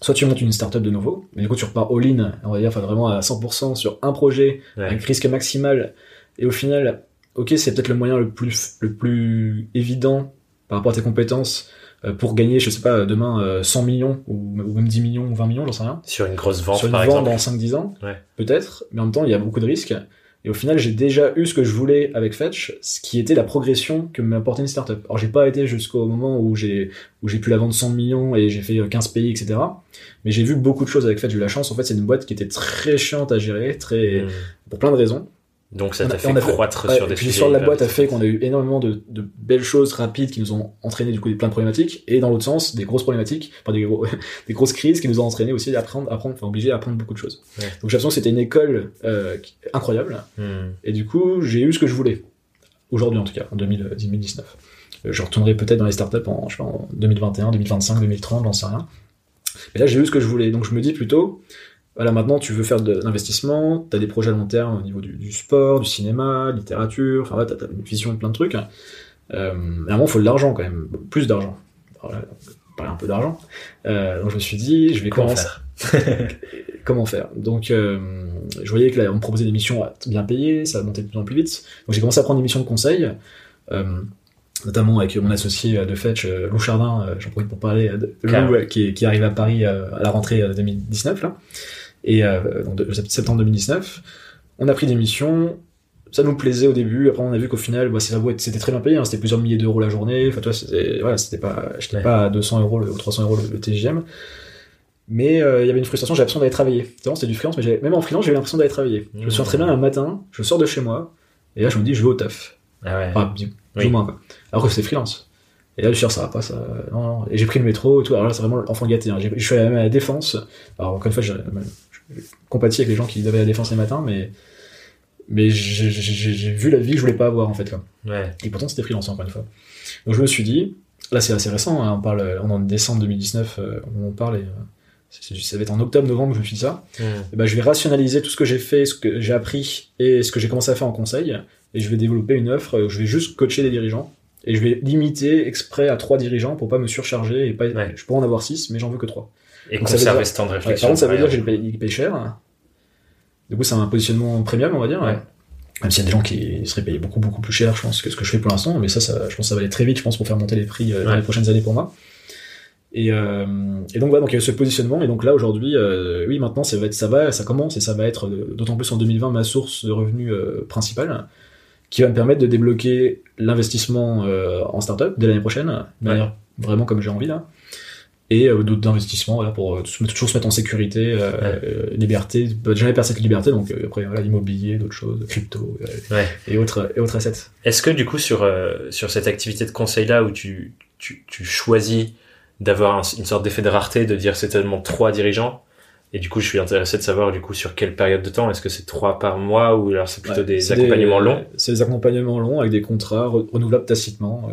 Soit tu montes une startup de nouveau, mais du coup, tu repars all-in, on va dire, enfin, vraiment à 100% sur un projet, Ouais. avec risque maximal. Et au final, ok, c'est peut-être le moyen le plus, le plus évident par rapport à tes compétences euh, pour gagner, je sais pas, demain euh, 100 millions ou, même 10 millions ou 20 millions, j'en sais rien Sur une grosse vente, sur une par vente exemple. dans 5-10 ans, Ouais. peut-être, mais en même temps, il y a beaucoup de risques. Et au final, j'ai déjà eu ce que je voulais avec Fetch, ce qui était la progression que m'apportait une startup. Alors, j'ai pas été jusqu'au moment où j'ai où j'ai pu la vendre 100 millions et j'ai fait euh, 15 pays, etc. Mais j'ai vu beaucoup de choses avec Fetch. J'ai eu la chance. En fait, c'est une boîte qui était très chiante à gérer, très Mm. pour plein de raisons. Donc ça t'a fait fait- croître Ouais, sur des sujets. l'histoire de la boîte a fait qu'on a eu énormément de, de belles choses rapides qui nous ont entraîné du coup des plein de problématiques et dans l'autre sens des grosses problématiques, enfin des, gros- des grosses crises qui nous ont entraîné aussi à apprendre, apprendre, enfin obligé à apprendre beaucoup de choses. Ouais. Donc j'ai l'impression que c'était une école euh, incroyable Mm. et du coup j'ai eu ce que je voulais aujourd'hui en tout cas en 2000, 2019. Euh, Je retournerai peut-être dans les startups en, je sais pas, en 2021, 2025, 2030, j'en sais rien. Mais là j'ai eu ce que je voulais donc je me dis plutôt voilà, maintenant tu veux faire de l'investissement, tu as des projets à long terme au niveau du, du sport, du cinéma, littérature, enfin voilà, tu as, une vision de plein de trucs. Euh, à un moment, il faut de l'argent quand même, plus d'argent. Parlait un peu d'argent. Euh, donc je me suis dit, je vais Comment commencer. faire? Comment faire? Donc euh, je voyais que là, on me proposait des missions bien payées, ça montait de plus en plus vite. Donc j'ai commencé à prendre des missions de conseil. Euh, notamment avec mon associé euh, de Fetch, euh, Lou Chardin, euh, j'en profite pour parler de Lou, qui, qui arrive à Paris à la rentrée euh, 2019, là, et euh, donc de, septembre 2019. On a pris des missions, ça nous plaisait au début, après on a vu qu'au final, bah, c'était très bien payé, hein, c'était plusieurs milliers d'euros la journée, enfin toi, c'était, voilà, c'était pas, Ouais. pas à 200 euros ou 300 euros le, le TGM. Mais euh, il y avait une frustration, j'avais l'impression d'aller travailler. C'est vraiment, c'était du freelance, mais même en freelance, j'avais l'impression d'aller travailler. Je me souviens Mmh. très bien un matin, je sors de chez moi, et là je me dis, je vais au taf. Ah ouais. Enfin, plus Oui. ou moins, quoi. Alors que c'est freelance. Et là, je suis sûr, ça va pas, ça. Non, non. Et j'ai pris le métro et tout. Alors là, c'est vraiment l'enfant gâté. Hein. Je suis allé même à la défense. Alors, encore une fois, je, je compatis avec les gens qui avaient la défense les matins, mais, mais j'ai vu la vie que je voulais pas avoir, en fait, quoi. Ouais. Et pourtant, c'était freelance, encore une fois. Donc, je me suis dit, là c'est assez récent, hein, on parle, on est en décembre 2019, euh, on parle et euh, ça va être en octobre-novembre que je me suis dit ça. Eh ben, je vais rationaliser tout ce que j'ai fait, ce que j'ai appris et ce que j'ai commencé à faire en conseil, et je vais développer une offre où je vais juste coacher des dirigeants. Et je vais limiter exprès à trois dirigeants pour pas me surcharger et pas. Ouais. Je pourrais en avoir six, mais j'en veux que trois. Et Donc, conserver ce temps de réflexion. par contre, ça veut dire je paye, payent cher. Du coup, c'est un positionnement premium, on va dire. Ouais. Même s'il y a des gens qui seraient payés beaucoup, beaucoup plus cher, je pense, que ce que je fais pour l'instant. Mais ça, ça, je pense que ça va aller très vite, je pense, pour faire monter les prix euh, dans les prochaines années pour moi. Et, euh, et donc, voilà, donc il y a eu ce positionnement. Et donc là, aujourd'hui, euh, oui, maintenant, ça va être, ça va, ça commence et ça va être, d'autant plus en 2020, ma source de revenus euh, principale, qui va me permettre de débloquer l'investissement en startup dès l'année prochaine, de manière vraiment comme j'ai envie là. Et euh, d'autres investissements voilà, pour euh, toujours se mettre en sécurité, euh, Ouais. euh, liberté, peut jamais perdre cette liberté. Donc euh, après, voilà, l'immobilier, d'autres choses, crypto euh, Ouais. et autres et autres assets. Est-ce que du coup sur euh, sur cette activité de conseil là où tu tu, tu choisis d'avoir un- une sorte d'effet de rareté de dire c'est tellement trois dirigeants et du coup je suis intéressé de savoir du coup sur quelle période de temps est-ce que c'est trois par mois ou alors c'est plutôt Ouais, des accompagnements longs? C'est des accompagnements longs avec des contrats re- renouvelables tacitement.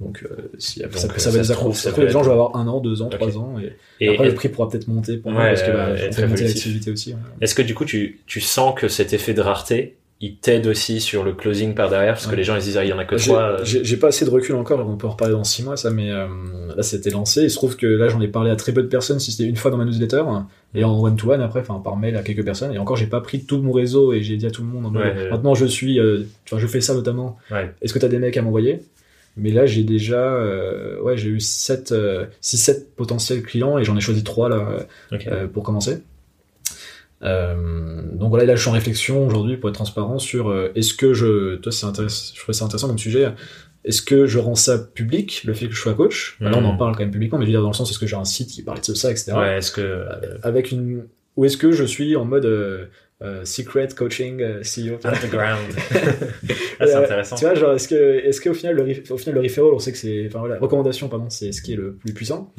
Donc, euh, si, Donc, ça, euh, ça va ça trouve, ça les gens, je vais avoir un an, deux ans, trois ans. Et, Et, après, et- le prix pourra peut-être monter pour moi parce que bah, euh, je monter l'activité aussi. ouais. est-ce que du coup tu tu sens que cet effet de rareté il t'aide aussi sur le closing par derrière parce que Ouais. les gens ils se disent ah, il y en a que trois euh, J'ai pas assez de recul encore, on peut en reparler dans six mois, ça, mais euh, là, c'était lancé. Il se trouve que là, j'en ai parlé à très peu de personnes, si c'était une fois dans ma newsletter, et en one-to-one après, enfin, par mail à quelques personnes. Et encore, j'ai pas pris tout mon réseau et j'ai dit à tout le monde, Ouais, ouais. maintenant, je suis, euh, je fais ça notamment. Est-ce que t'as des mecs à m'envoyer? Mais là, j'ai déjà, euh, ouais, j'ai eu 7, 6, 7 potentiels clients et j'en ai choisi 3 là, pour commencer. Euh, donc voilà, là je suis en réflexion aujourd'hui pour être transparent sur euh, est-ce que je, toi c'est intéressant, je trouvais ça intéressant comme sujet, est-ce que je rends ça public, le fait que je sois coach? Là on en Mhm. parle quand même publiquement, mais je veux dire dans le sens est-ce que j'ai un site qui parlait de ça, etc. ouais est-ce que euh, Avec une, ou est-ce que je suis en mode euh, secret coaching euh, CEO underground ah, c'est Euh, intéressant. Tu vois, genre, est-ce que, est-ce qu'au final, le, au final, le referral, on sait que c'est, enfin voilà, recommandation, pardon, c'est ce qui est le plus puissant.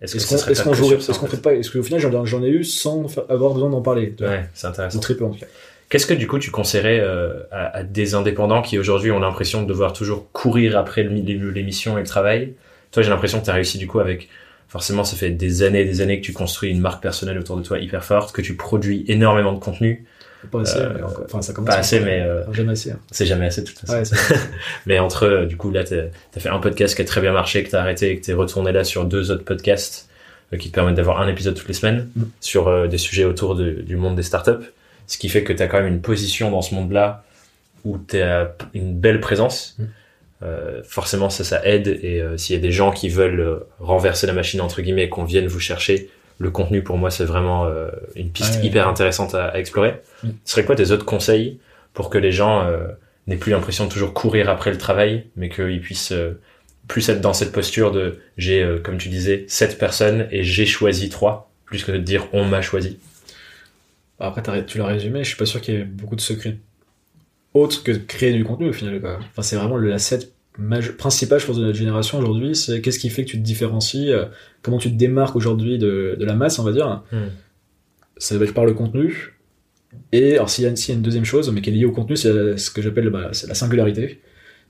est-ce que Est-ce ce qu'on, jouerait, sur ça, est-ce qu'on fait pas, est-ce qu'au final, j'en, ai eu sans avoir besoin d'en parler, ouais c'est intéressant. Ou très peu en tout cas. Qu'est-ce que du coup tu conseillerais euh, à, à des indépendants qui aujourd'hui ont l'impression de devoir toujours courir après l'émission et le travail? Toi j'ai l'impression que tu as réussi du coup avec forcément ça fait des années et des années que tu construis une marque personnelle autour de toi hyper forte, que tu produis énormément de contenu. Pas assez, Euh, mais encore- enfin, ça commence. pas assez, mais, euh, jamais assez. hein. C'est jamais assez de toute façon. Ouais, Mais entre euh, du coup là t'as as fait un podcast qui a très bien marché, que t'as arrêté et que t'es retourné là sur deux autres podcasts euh, qui te permettent d'avoir un épisode toutes les semaines Mm. sur euh, des sujets autour de- du monde des startups. Ce qui fait que t'as quand même une position dans ce monde-là où t'as une belle présence. Mm. Euh, forcément ça ça aide et euh, s'il y a des gens qui veulent euh, renverser la machine entre guillemets et qu'on vienne vous chercher le contenu pour moi c'est vraiment euh, une piste Ouais. hyper intéressante à, à explorer Mm. ce serait quoi tes autres conseils pour que les gens euh, n'aient plus l'impression de toujours courir après le travail mais qu'ils puissent euh, plus être dans cette posture de j'ai euh, comme tu disais sept personnes et j'ai choisi trois plus que de dire on m'a choisi Après, t'as- tu l'as résumé, je suis pas sûr qu'il y ait beaucoup de secrets que de créer du contenu au final. Quoi. Enfin, c'est vraiment l'asset principal, je pense, de notre génération aujourd'hui. C'est qu'est-ce qui fait que tu te différencies, euh, comment tu te démarques aujourd'hui de, de la masse, on va dire. Hmm. Ça va être par le contenu. Et alors, s'il y, a- s'il y a une deuxième chose, mais qui est liée au contenu, c'est ce que j'appelle bah, la singularité.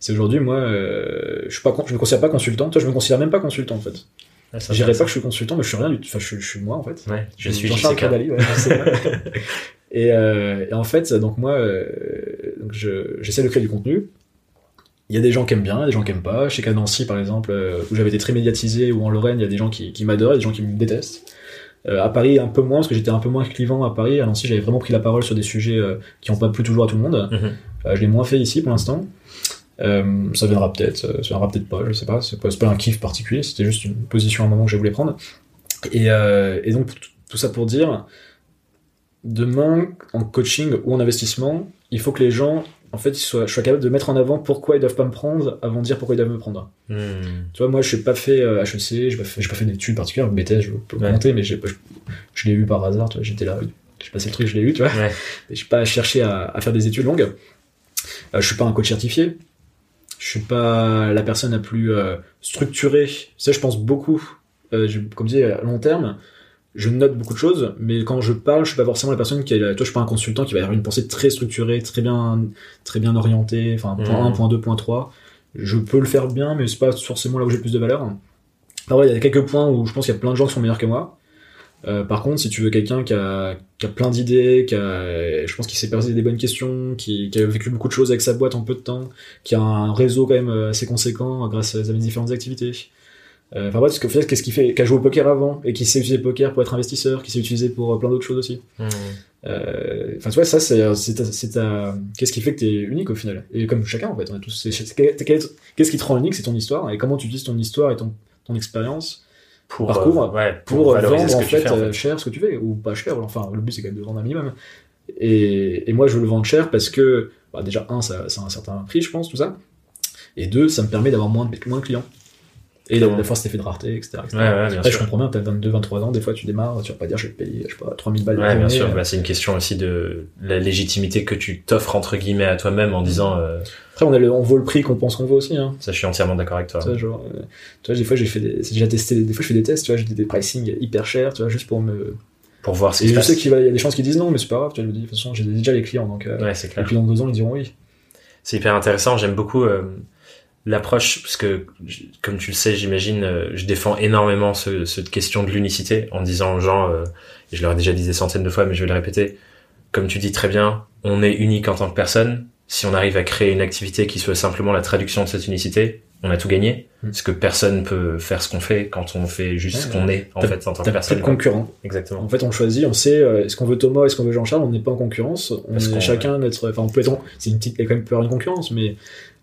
C'est aujourd'hui, moi, euh, je, je me considère pas consultant. Toi, je me considère même pas consultant, en fait. Ah, Je dirais pas que je suis consultant, mais je suis rien du tout. Enfin, je, suis- je suis moi, en fait. ouais je suis Jean-Charles ouais, et, euh, et en fait, donc moi, donc je- j'essaie de créer du contenu. Il y a des gens qui aiment bien, il y a des gens qui aiment pas. Chez Nancy, par exemple, euh, où j'avais été très médiatisé, ou en Lorraine, il y a des gens qui, qui m'adorent, des gens qui me détestent. Euh, à Paris, un peu moins, parce que j'étais un peu moins clivant à Paris. À Nancy, j'avais vraiment pris la parole sur des sujets euh, qui n'ont pas plu toujours à tout le monde. Mhm. Je l'ai moins fait ici pour l'instant. Euh, ça viendra peut-être, ça viendra peut-être pas, je sais pas. C'est pas, pas un kiff particulier, c'était juste une position à un moment que je voulais prendre. Et, euh, et donc, tout ça pour dire, demain, en coaching ou en investissement, il faut que les gens, en fait, soient, je sois capable de mettre en avant pourquoi ils doivent pas me prendre avant de dire pourquoi ils doivent me prendre. Hmm. Tu vois, moi, je n'ai pas fait euh, HEC, j'ai pas fait, pas fait d'études particulières, BTS, je peux Ouais. compter, mais je, je l'ai eu par hasard, tu vois, j'étais là, j'ai passé le truc, je l'ai eu, tu vois. Ouais. J'ai pas cherché à, à faire des études longues. Euh, je suis pas un coach certifié. Je suis pas la personne la plus euh, structurée. Ça, je pense beaucoup. Euh, comme je disais, à long terme, je note beaucoup de choses, mais quand je parle, je suis pas forcément la personne qui est. Toi, je suis pas un consultant qui va avoir une pensée très structurée, très bien, très bien orientée. Enfin, point Mhm. 1, point 2, point 3. je peux le faire bien, mais c'est pas forcément là où j'ai plus de valeur. Alors, il y a quelques points où je pense qu'il y a plein de gens qui sont meilleurs que moi. Euh, par contre, si tu veux quelqu'un qui a, qui a plein d'idées, qui a, je pense qu'il s'est posé des bonnes questions, qui, qui, a vécu beaucoup de choses avec sa boîte en peu de temps, qui a un réseau quand même assez conséquent grâce à ses différentes activités. Euh, enfin bref, fait, qu'est-ce qu'il fait, qui a joué au poker avant et qui sait utiliser le poker pour être investisseur, qui sait utiliser pour euh, plein d'autres choses aussi. Mmh. Euh, enfin, tu vois, ça, c'est, qu'est-ce qui fait que t'es unique au final? Et comme chacun, en fait, on est tous, qu'est-ce qui te rend unique, c'est ton histoire et comment tu utilises ton histoire et ton, ton expérience pour parcours ouais, pour, vendre en fait, cher ce que tu fais ou pas cher enfin le but c'est quand même de vendre un minimum et, et moi je veux le vendre cher parce que bah, déjà un ça, ça a un certain prix je pense tout ça et deux ça me permet d'avoir moins de, moins de clients et la, fois, c'était fait de rareté, etc. Ouais, ouais, bien sûr. je comprends bien, t'as 22, 23 ans, des fois, tu démarres, tu vas pas dire, je vais te payer, je sais pas, 3000 balles. Ouais, bien sûr. Bah, c'est une question aussi de la légitimité que tu t'offres, entre guillemets, à toi-même en disant, euh... Après, on, a le, on vaut le prix qu'on pense qu'on vaut aussi, hein. Ça, je suis entièrement d'accord avec toi. Tu vois, genre, euh, tu vois, des fois, j'ai fait des, déjà testé, des fois, je fais des tests, tu vois, j'ai des pricing hyper chers, tu vois, juste pour me, pour voir ce qui se je passe. sais qu'il y a des chances qui disent non, mais c'est pas grave, tu vois, je me dis, de toute façon, j'ai déjà les clients, donc, euh, ouais, clair. Et puis dans deux ans, ils diront oui. C'est hyper intéressant, j'aime beaucoup, euh, l'approche, parce que comme tu le sais, j'imagine, euh, je défends énormément ce, cette question de l'unicité en disant aux gens, euh, et je leur ai déjà dit des centaines de fois, mais je vais le répéter, comme tu dis très bien, on est unique en tant que personne. Si on arrive à créer une activité qui soit simplement la traduction de cette unicité, on a tout gagné. Mm. Parce que personne peut faire ce qu'on fait quand on fait juste Ouais, ce qu'on est, en fait, en tant que personne. de concurrents. Exactement. En fait, on choisit, on sait, euh, est-ce qu'on veut Thomas, est-ce qu'on veut Jean-Charles, on n'est pas en concurrence. On Parce est chacun notre, enfin, on peut être, c'est une petite, il y a quand même avoir une concurrence, mais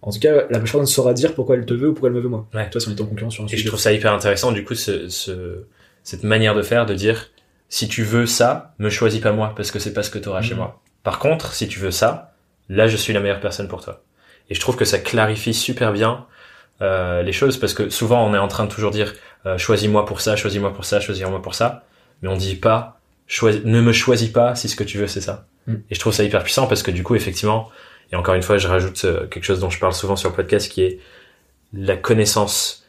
en tout cas, la personne saura dire pourquoi elle te veut ou pourquoi elle me veut moi. Ouais. Toi, si on est en concurrence sur un Et je sujet. trouve ça hyper intéressant, du coup, ce, ce, cette manière de faire, de dire, si tu veux ça, me choisis pas moi, parce que c'est pas ce que tu auras chez Mhm. moi. Par contre, si tu veux ça, là, je suis la meilleure personne pour toi. Et je trouve que ça clarifie super bien euh, les choses, parce que souvent, on est en train de toujours dire, euh, choisis-moi pour ça, choisis-moi pour ça, choisis-moi pour ça, mais on dit pas, ne me choisis pas si ce que tu veux, c'est ça. Mhm. Et je trouve ça hyper puissant, parce que du coup, effectivement, et encore une fois, je rajoute euh, quelque chose dont je parle souvent sur le podcast, qui est la connaissance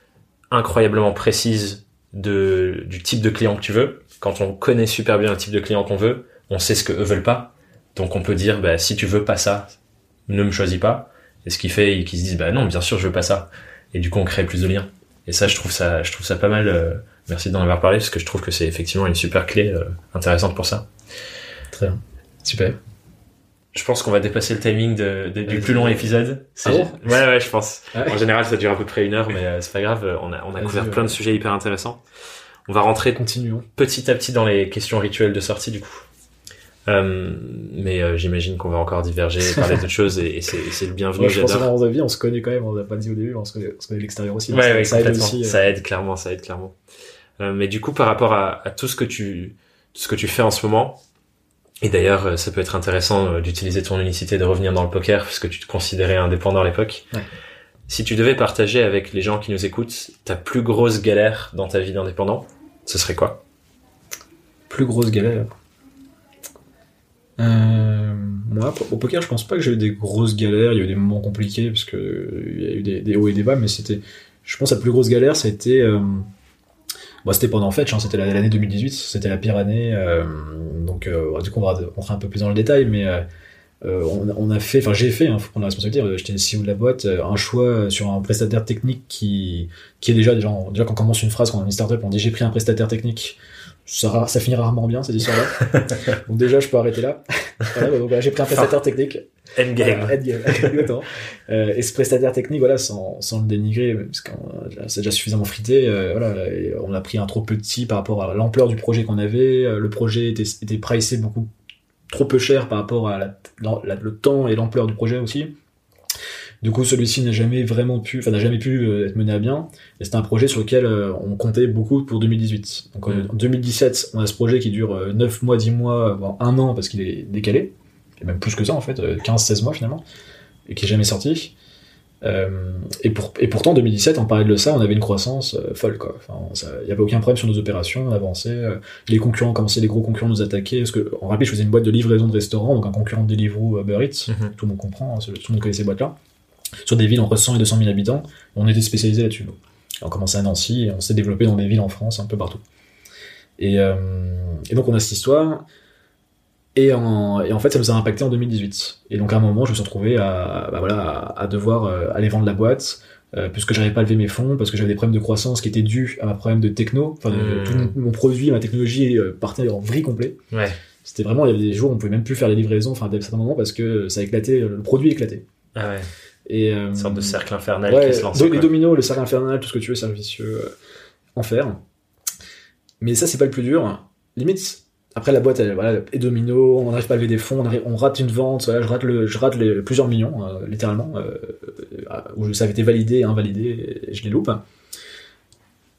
incroyablement précise de, du type de client que tu veux. Quand on connaît super bien le type de client qu'on veut, on sait ce que eux veulent pas. Donc on peut dire, bah, si tu veux pas ça, ne me choisis pas. Et ce qui fait qu'ils se disent, bah non, bien sûr, je veux pas ça. Et du coup, on crée plus de liens. Et ça, je trouve ça, je trouve ça pas mal. euh, merci d'en avoir parlé parce que je trouve que c'est effectivement une super clé euh, intéressante pour ça. Très bien. Super. Je pense qu'on va dépasser le timing de, de- du plus long épisode. C'est- Ah bon ouais, ouais, je pense. Ouais. En général, ça dure à peu près une heure, mais euh, c'est pas grave. On a, on a couvert ouais. plein de sujets hyper intéressants. On va rentrer Continuons. petit à petit dans les questions rituelles de sortie, du coup. Euh, mais euh, j'imagine qu'on va encore diverger, parler d'autres choses, et, et c'est c'est le bienvenu. Je pense que dans on se connaît quand même, on l'a pas dit au début, on se connaît, on se connaît de l'extérieur aussi. Ouais, ça, ouais, ça aide aussi. euh, Ça aide clairement, ça aide clairement. Euh, mais du coup, par rapport à, à tout ce que tu, tout ce que tu fais en ce moment, et d'ailleurs, euh, ça peut être intéressant euh, d'utiliser ton unicité, de revenir dans le poker, puisque tu te considérais indépendant à l'époque. Ouais. Si tu devais partager avec les gens qui nous écoutent ta plus grosse galère dans ta vie d'indépendant, ce serait quoi? Plus grosse galère. Euh, moi, au poker, je pense pas que j'ai eu des grosses galères. Il y a eu des moments compliqués parce que il y a eu des, des hauts et des bas, mais c'était, je pense, la plus grosse galère, ça a été, euh, bon, c'était pendant Fetch, hein, c'était la- l'année 2018, c'était la pire année. euh, donc, euh, du coup, on va rentrer un peu plus dans le détail, mais euh, euh, on, on a fait, enfin, j'ai fait, hein, faut prendre la responsabilité. euh, J'étais CEO de la boîte, un choix sur un prestataire technique qui, qui est déjà, déjà, déjà quand on commence une phrase quand on est une startup, on dit j'ai pris un prestataire technique ça, ça finit rarement bien cette histoire-là. donc déjà, je peux arrêter là. Voilà, donc voilà, j'ai pris un prestataire technique. Endgame. Voilà, endgame, exactement. Euh, et ce prestataire technique, voilà, sans, sans le dénigrer, parce que c'est déjà suffisamment frité. euh, voilà, et on a pris un trop petit par rapport à l'ampleur du projet qu'on avait. euh, le projet était, était pricé beaucoup trop peu cher par rapport à la- la- le temps et l'ampleur du projet aussi. Du coup, celui-ci n'a jamais vraiment pu, enfin n'a jamais pu euh, être mené à bien. Et c'était un projet sur lequel euh, on comptait beaucoup pour 2018. Donc euh, Mm. en 2017, on a ce projet qui dure euh, 9 mois, 10 mois, voire un an parce qu'il est décalé. Et même plus que ça en fait, 15-16 mois finalement. Et qui est jamais sorti. Euh, et, pour, et pourtant, en 2017, en parallèle de ça, on avait une croissance euh, folle. Enfin, il n'y avait aucun problème sur nos opérations, on avançait. euh, les concurrents commençaient, les gros concurrents nous attaquaient. Parce que, en rapide, je faisais une boîte de livraison de restaurants, donc un concurrent de Deliveroo, Uber Eats. Mhm. Tout le monde comprend, hein, tout le monde connaît ces boîtes-là. Sur des villes entre 100 et 200 000 habitants. On était spécialisé là-dessus. on commençait à Nancy et on s'est développé dans des villes en France, un peu partout. Et, euh, et donc on a cette histoire. Et en, et en fait, ça nous a impacté en 2018. Et donc, à un moment, je me suis retrouvé à, bah voilà, à, devoir euh, aller vendre la boîte, euh, puisque j'avais pas levé mes fonds, parce que j'avais des problèmes de croissance qui étaient dus à ma problème de techno. Enfin, Hmm. tout mon, mon produit, ma technologie euh, partait en vrille complet. Ouais. C'était vraiment, il y avait des jours où on pouvait même plus faire les livraisons, enfin, à certains moments, parce que ça éclatait, le produit éclatait. Ah ouais. Et, euh, Une sorte de cercle infernal ouais, qui se lance. do- les dominos, le cercle infernal, tout ce que tu veux, cercle vicieux, euh, enfer. Mais ça, c'est pas le plus dur. Limite, après la boîte, elle, voilà, est domino, on n'arrive pas à lever des fonds, on, arrive- on rate une vente, voilà, je rate, le, je rate les, plusieurs millions, euh, littéralement, euh, euh, où ça avait été validé, invalidé, et je les loupe.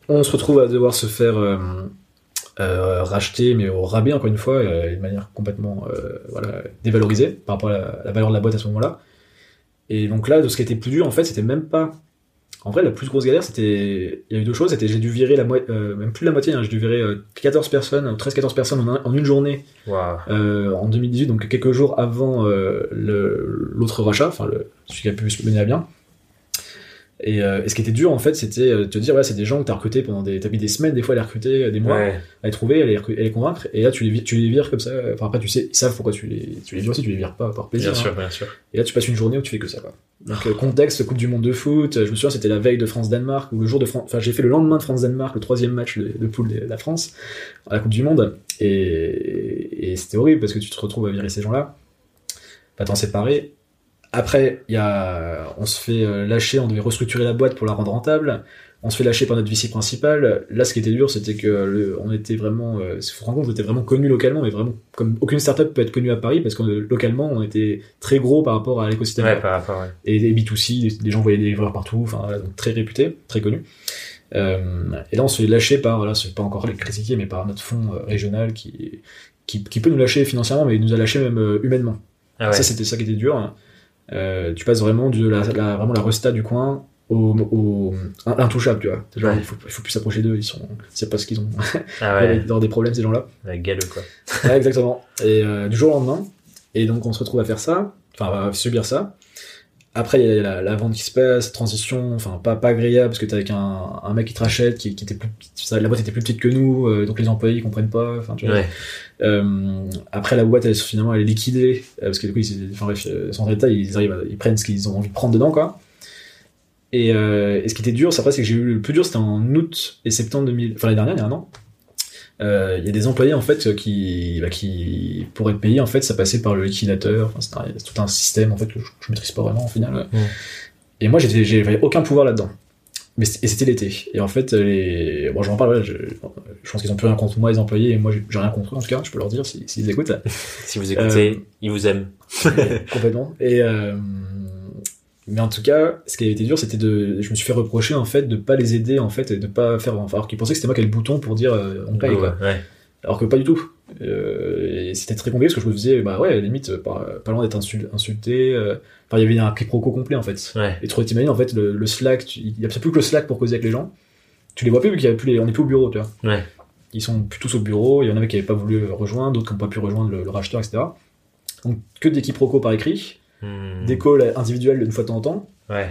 On se retrouve à devoir se faire euh, euh, racheter, mais au rabais, encore une fois, euh, de manière complètement euh, voilà, dévalorisée par rapport à la, la valeur de la boîte à ce moment-là. Et donc là, de ce qui était plus dur, en fait, c'était même pas. En vrai, la plus grosse galère, c'était. Il y a eu deux choses. C'était j'ai dû virer la moitié, même plus de la moitié, hein, j'ai dû virer euh, 14 personnes, 13-14 personnes en, un- en une journée euh, en 2018, donc quelques jours avant euh, l'autre rachat, enfin celui qui a pu se mener à bien. Et, euh, et ce qui était dur en fait, c'était euh, de te dire ouais, c'est des gens que t'as recrutés pendant des, t'as mis des semaines, des fois à les recruter, euh, des mois, Ouais. à les trouver, à les, à les convaincre, et là tu les, tu les vires comme ça. Enfin après tu sais, ils savent pourquoi tu les, tu les vires aussi, tu les vires pas par plaisir. Bien hein. sûr, bien sûr. Et là, tu passes une journée où tu fais que ça, quoi. Donc, euh, contexte, Coupe du Monde de foot. Je me souviens, c'était la veille de France-Danemark, ou le jour de France. Enfin, j'ai fait le lendemain de France-Danemark, le troisième match de, de poule de la France, à la Coupe du Monde. Et, et c'était horrible parce que tu te retrouves à virer ces gens-là, pas t'en séparer. Après, il y a, on se fait euh, lâcher, on devait restructurer la boîte pour la rendre rentable. On se fait lâcher par notre VC principal. Là, ce qui était dur, c'était que le, on était vraiment, euh, faut se rendre compte, on était vraiment connu localement, mais vraiment comme aucune startup peut être connue à Paris parce que euh, localement, on était très gros par rapport à l'écosystème. Ouais, par rapport, ouais. Et des B2C, des, gens voyaient des livreurs partout, enfin, voilà, donc très réputé, très connu. Euh, et là, on se fait lâcher par, voilà, c'est pas encore les critiquer, mais par notre fonds euh, régional qui, qui, qui peut nous lâcher financièrement, mais il nous a lâché même humainement. Ah ouais. Ça, c'était ça qui était dur. hein. Euh, tu passes vraiment de la, la- vraiment la resta du coin au, au à l'intouchable, tu vois. Genre, Ouais. il, faut, il faut plus s'approcher d'eux, ils sont, c'est pas ce qu'ils ont. ah Ils ouais. avoir des problèmes, ces gens-là. Ouais, galeux, quoi. Ouais, exactement. Et euh, du jour au lendemain. Et donc, on se retrouve à faire ça, enfin, à subir ça. Après, il y a la, la vente qui se passe, transition, enfin, pas, pas agréable, parce que t'es avec un, un mec qui te rachète, qui, qui était plus, ça, la boîte était plus petite que nous, euh, donc les employés ils comprennent pas, enfin, tu vois. Ouais. Euh, après, la boîte, elle, finalement, elle est liquidée, euh, parce que du coup, ils, enfin, bref, euh, sans détail, ils arrivent, à- ils prennent ce qu'ils ont envie de prendre dedans, quoi. Et, euh, et ce qui était dur, c'est après, c'est que j'ai eu le plus dur, c'était en août et septembre 2000, enfin, l'année dernière, il y a un an. Euh, Il y a des employés, en fait, qui, bah, qui, pour être payés, en fait, ça passait par le liquidateur, enfin, c'est tout un système, en fait, que je, je maîtrise pas vraiment, au final. Mm. Et moi, j'avais aucun pouvoir là-dedans. Mais et c'était l'été. Et en fait, les... bon, j'en parle, ouais, je, je pense qu'ils ont plus rien contre moi, les employés, et moi, j'ai rien contre eux, en tout cas, je peux leur dire s'ils s'ils écoutent. Si vous écoutez, Euh, ils vous aiment. complètement. Et euh, mais en tout cas, ce qui avait été dur, c'était de, je me suis fait reprocher en fait de pas les aider en fait et de pas faire, enfin, alors qu'ils pensaient que c'était moi qui avais le bouton pour dire euh, on paye quoi. Ouais. Alors que pas du tout. Euh, et c'était très compliqué parce que je me disais bah ouais limite pas, pas loin d'être insul- insulté. euh, Enfin il y avait un quiproquo complet en fait. Ouais. Et tu t'imagines en fait le, le Slack, il y a plus que le Slack pour causer avec les gens. Tu les vois plus vu qu'il y a plus les, on est plus au bureau tu vois. Ouais. Ils sont plus tous au bureau. Il y en avait qui n'avaient pas voulu rejoindre, d'autres qui n'ont pas pu rejoindre le, le racheteur etc. Donc que des quiproquos par écrit Hmm. des calls individuels une fois de temps en temps. Ouais.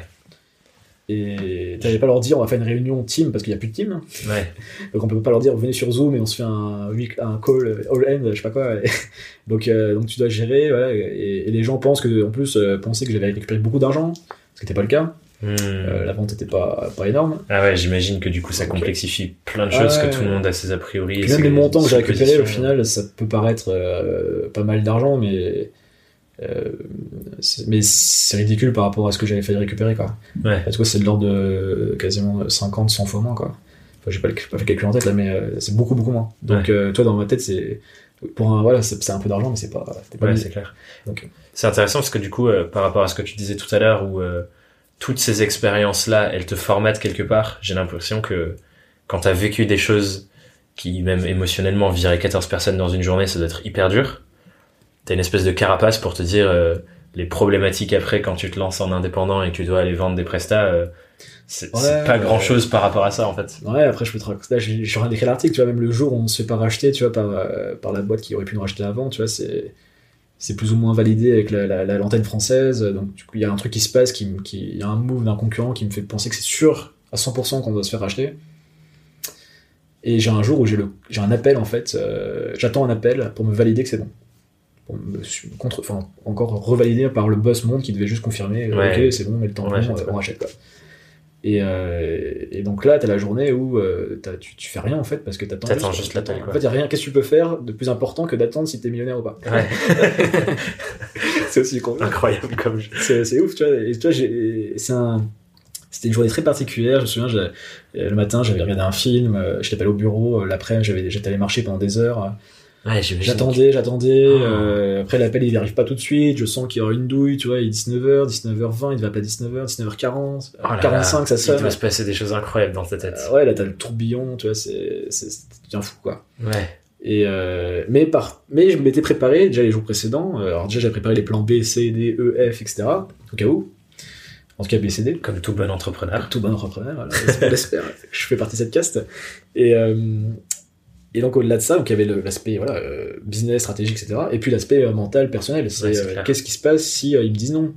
Et t'allais pas leur dire on va faire une réunion team parce qu'il y a plus de team. Ouais. Donc on peut pas leur dire venez sur Zoom et on se fait un, call all end, je sais pas quoi. donc, euh, donc tu dois gérer. Voilà, et, et les gens pensent que en plus euh, pensaient que j'avais récupéré beaucoup d'argent, ce qui n'était pas le cas. Hmm. Euh, la vente était pas, pas énorme. Ah ouais, j'imagine que du coup ça complexifie plein de Ah choses ouais. que tout le monde a ses a priori. Et même les montants que j'ai récupérés au final, ça peut paraître euh, pas mal d'argent, mais euh, mais c'est ridicule par rapport à ce que j'avais failli récupérer quoi. Ouais. Parce que c'est de l'ordre de quasiment 50, 100 fois moins quoi. Enfin, j'ai pas, pas fait le calcul en tête là, mais euh, c'est beaucoup beaucoup moins. Donc euh, toi dans ma tête c'est pour un voilà c'est c'est un peu d'argent mais c'est pas pas Ouais, c'est clair. Donc, C'est intéressant parce que du coup, euh, par rapport à ce que tu disais tout à l'heure, où euh, toutes ces expériences-là, elles te formatent quelque part, j'ai l'impression que quand t'as vécu des choses qui, même émotionnellement, viraient 14 personnes dans une journée, ça doit être hyper dur. T'as une espèce de carapace pour te dire euh, les problématiques après quand tu te lances en indépendant et que tu dois aller vendre des prestats, euh, c'est Ouais, pas ouais. grand-chose par rapport à ça en fait. Ouais, après je peux te raconter. Là, j'ai- je suis en train d'écrire l'article, tu vois, même le jour où on se fait pas racheter, tu vois, par, euh, par la boîte qui aurait pu nous racheter avant, tu vois, c'est c'est plus ou moins validé avec la, la, la- l'antenne française. Donc du coup, il y a un truc qui se passe, qui, me- qui, il y a un move d'un concurrent qui me fait penser que c'est sûr à 100% qu'on doit se faire racheter. Et j'ai un jour où j'ai le j'ai un appel en fait, euh, j'attends un appel pour me valider que c'est bon. Bon, contre, enfin, encore revalidé par le boss monde qui devait juste confirmer, euh, Ouais. ok, c'est bon, mais le temps On bon, rachète, quoi. on rachète quoi. Et, euh, et donc là, t'as la journée où euh, t'as- tu, tu fais rien en fait parce que t'attends juste l'appel, quoi. En fait, y a rien. Qu'est-ce que tu peux faire de plus important que d'attendre si t'es millionnaire ou pas? Ouais. C'est aussi con. Incroyable comme jeu. c'est ouf, tu vois. Et tu vois, j'ai- c'est un. C'était une journée très particulière. Je me souviens, le matin, j'avais regardé un film. pas allé au bureau. L'après, j'étais allé marcher pendant des heures. Ouais. J'attendais, j'attendais. Oh. euh, après, l'appel, il arrive pas tout de suite. Je sens qu'il y aura une douille. Tu vois, il est 19h, 19h20. Il va pas 19h, 19h40. Oh là là, 45, ça Il sonne. doit se passer des choses incroyables dans ta tête. Euh, ouais, là, t'as le tourbillon. Tu vois, c'est bien fou, quoi. Ouais. Et euh, mais par mais je m'étais préparé déjà les jours précédents. Alors déjà j'avais préparé les plans B, C, D, E, F, etc. Au cas où. En tout cas B, C, D. Comme tout bon entrepreneur. Tout bon entrepreneur. Voilà, j'espère-. Je fais partie de cette caste. Et et donc au-delà de ça, donc il y avait l'aspect voilà euh, business, stratégique, etc. Et puis l'aspect euh, mental, personnel. C'est Ouais, euh, qu'est-ce qui se passe si ils me disent non?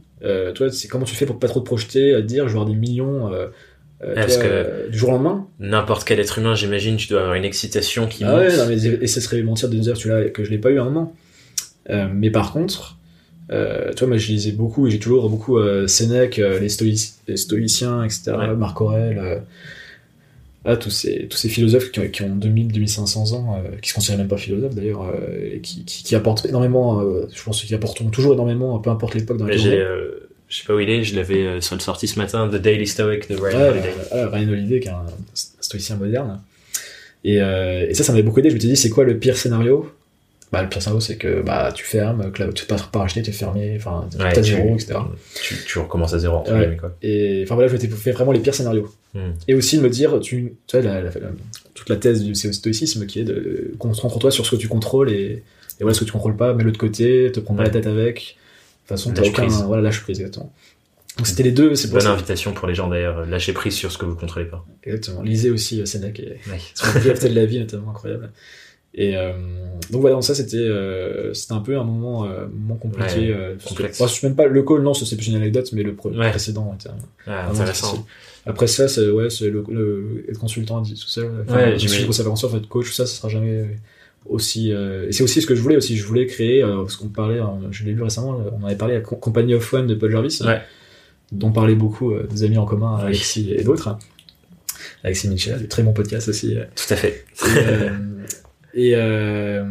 Toi, c'est comment tu fais pour pas trop te projeter, à dire je vais avoir des millions. Euh, euh, parce toi, que- euh, du jour au lendemain? N'importe quel être humain, j'imagine, tu dois avoir une excitation qui Ah monte. ouais, non, mais, et ce serait mentir de dire que je l'ai pas eu à un moment. Euh, mais par contre, euh, vois, moi je lisais beaucoup et j'ai toujours beaucoup Sénèque, les, stoïci- les stoïciens, etc., Ouais. Marc Aurèle, ah, tous, ces, tous ces philosophes qui ont, qui ont 2000-2500 ans, euh, qui se considèrent même pas philosophes d'ailleurs, euh, et qui, qui, qui apportent énormément, euh, je pense qu'ils apporteront toujours énormément, peu importe l'époque dans laquelle euh, je sais pas où il est, je l'avais sur le sorti ce matin, The Daily Stoic de Ryan Holiday. ah, Ryan Holiday, qui est un stoïcien moderne. Et, euh, et ça, ça m'avait beaucoup aidé. Je me suis dit, c'est quoi le pire scénario? Bah, Le pire scénario, c'est que bah, tu fermes, que là, tu peux pas pas racheter, tu es fermé, enfin, Ouais, t'as tu- zéro, etc. Tu, tu recommences à zéro, entre Ouais. quoi. Et enfin voilà, je m'étais fait vraiment les pires scénarios. Hmm. Et aussi de me dire, tu, tu vois, la- la- la- toute la thèse du stoïcisme qui est de concentre-toi sur ce que tu contrôles et, et voilà, ce que tu contrôles pas, mets-le de côté, te prends pas Ouais. la tête avec. De toute façon, t'as aucun. prise. Voilà, lâche prise, exactement. Donc c'était les deux, c'est Bonne ça. invitation pour les gens d'ailleurs, lâcher prise sur ce que vous contrôlez pas. Exactement. Lisez aussi euh, Sénèque et Ouais. liberté de la vie, notamment incroyable. Et euh, donc voilà, donc ça c'était euh, c'était un peu un moment, euh, moment compliqué. Ouais, euh, parce que- complexe. même pas le call, non, ça, c'est plus une anecdote, mais le Ouais. précédent était intéressant. Après ça, c'est ouais, c'est le, le être consultant tout seul. Enfin, Ouais, je aventure, en fait, coach, tout ça, ça sera jamais aussi. et c'est aussi ce que je voulais aussi. Je voulais créer, parce qu'on parlait, hein, je l'ai lu récemment, on avait parlé à Co- Company of One de Paul Jarvis, dont parlaient beaucoup des amis en commun. Alexis et d'autres. Alexis Michel, très bon podcast aussi. Tout à fait. et, et, euh,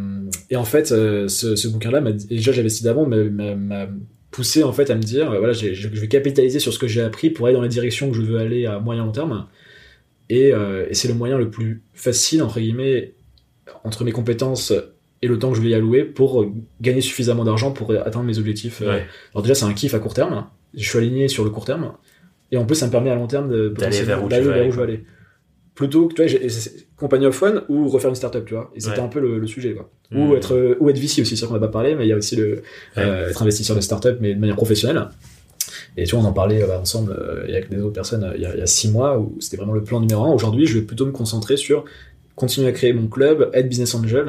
et en fait, euh, ce, ce bouquin-là, m'a- déjà j'avais décidé avant, m'a- poussé en fait à me dire, euh, voilà, je, je vais capitaliser sur ce que j'ai appris pour aller dans les directions que je veux aller à moyen long terme. Et, euh, et c'est le moyen le plus facile entre guillemets entre mes compétences et le temps que je vais y allouer pour gagner suffisamment d'argent pour atteindre mes objectifs. Ouais. Alors déjà, c'est un kiff à court terme. Je suis aligné sur le court terme. Et en plus, ça me permet à long terme de D'aller vers où où je veux aller. Plutôt que, tu vois, Company of One ou refaire une startup, tu vois. Et c'était Ouais. un peu le, le sujet, quoi. Hmm. Ou être, euh, ou être VC aussi, c'est sûr qu'on n'a pas parlé, mais il y a aussi le, euh, être investisseur de startup, mais de manière professionnelle. Et tu vois, on en parlait euh, ensemble euh, avec des autres personnes euh, il y, a, il y a six mois où c'était vraiment le plan numéro un. Aujourd'hui, je vais plutôt me concentrer sur continuer à créer mon club, être business angel,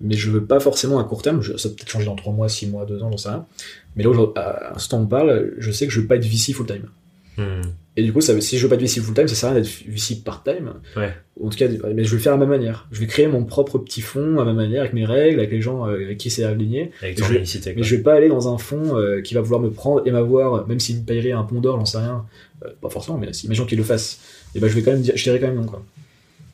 mais je veux pas forcément à court terme. Je, ça peut peut-être changer dans trois mois, six mois, deux ans, j'en sais rien. Mais là, à ce temps on parle, je sais que je veux pas être VC full time. Hmm. Et du coup, ça, si je veux pas être VC full time, ça sert à rien d'être VC part time. Ouais. En tout cas, mais je vais le faire à ma manière. Je vais créer mon propre petit fonds à ma manière, avec mes règles, avec les gens euh, avec qui c'est aligné. Avec je- unicité, Mais je vais pas aller dans un fonds euh, qui va vouloir me prendre et m'avoir, même s'il me payerait un pont d'or, j'en sais rien. Euh, pas forcément, mais imaginons qu'il le fasse. Et ben je vais quand même dire, je dirais quand même non, quoi.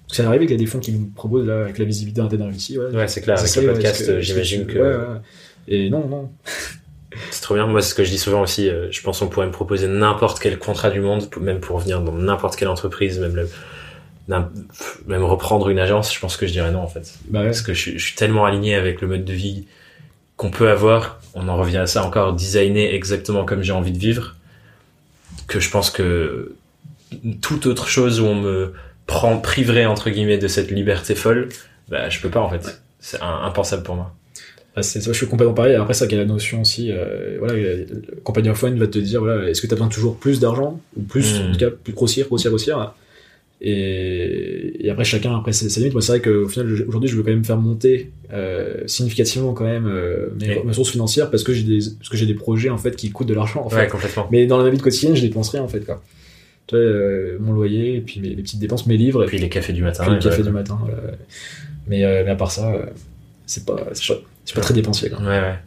Parce que ça arrive qu'il y a des fonds qui me proposent, là, avec la visibilité d'un réussi, ouais. Ouais, c'est clair, avec Ça, le podcast, que- j'imagine que Ouais, ouais. Et non, non. c'est trop bien. Moi, c'est ce que je dis souvent aussi, euh, je pense qu'on pourrait me proposer n'importe quel contrat du monde, même pour venir dans n'importe quelle entreprise, même le, même reprendre une agence, je pense que je dirais non, en fait. Bah ouais. Parce que je suis, je suis tellement aligné avec le mode de vie qu'on peut avoir, on en revient à ça encore, designer exactement comme j'ai envie de vivre, que je pense que toute autre chose où on me prend, priverait entre guillemets de cette liberté folle, bah je peux pas en fait. C'est impensable pour moi. Ah, c'est ça, je suis complètement pareil. Après, ça, qu'il y a la notion aussi, euh, voilà, le Company of One va te dire, voilà, est-ce que tu as besoin de toujours plus d'argent ou plus, Mm. en tout cas, plus grossir, grossir, grossir. Et, et après, chacun, après, ses, limites. Moi, c'est vrai qu'au final, aujourd'hui, je veux quand même faire monter euh, significativement quand même euh, mes, Oui. mes ressources financières parce que j'ai des, parce que j'ai des projets en fait qui coûtent de l'argent. En fait. Ouais, complètement. Mais dans la vie quotidienne, je dépense rien en fait, quoi. Tu vois, euh, mon loyer, et puis mes, les petites dépenses, mes livres, Et puis les cafés du matin. puis le et café voilà, du matin. voilà. Mais, mais à part ça, c'est pas, c'est pas, c'est pas très dépensier. Quoi. Ouais, ouais.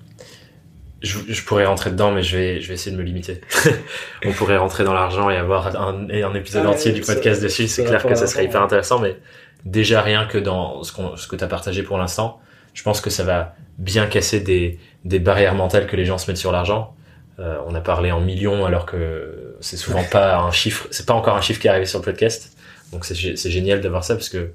je, je, pourrais rentrer dedans, mais je vais, je vais essayer de me limiter. On pourrait rentrer dans l'argent et avoir un, un épisode Ah, entier du ça- podcast dessus. C'est clair que ça serait hyper intéressant, mais déjà rien que dans ce, qu'on ce que tu as partagé pour l'instant, je pense que ça va bien casser des, des barrières mentales que les gens se mettent sur l'argent. Euh, on a parlé en millions alors que c'est souvent pas un chiffre, c'est pas encore un chiffre qui est arrivé sur le podcast. Donc c'est génial d'avoir ça parce que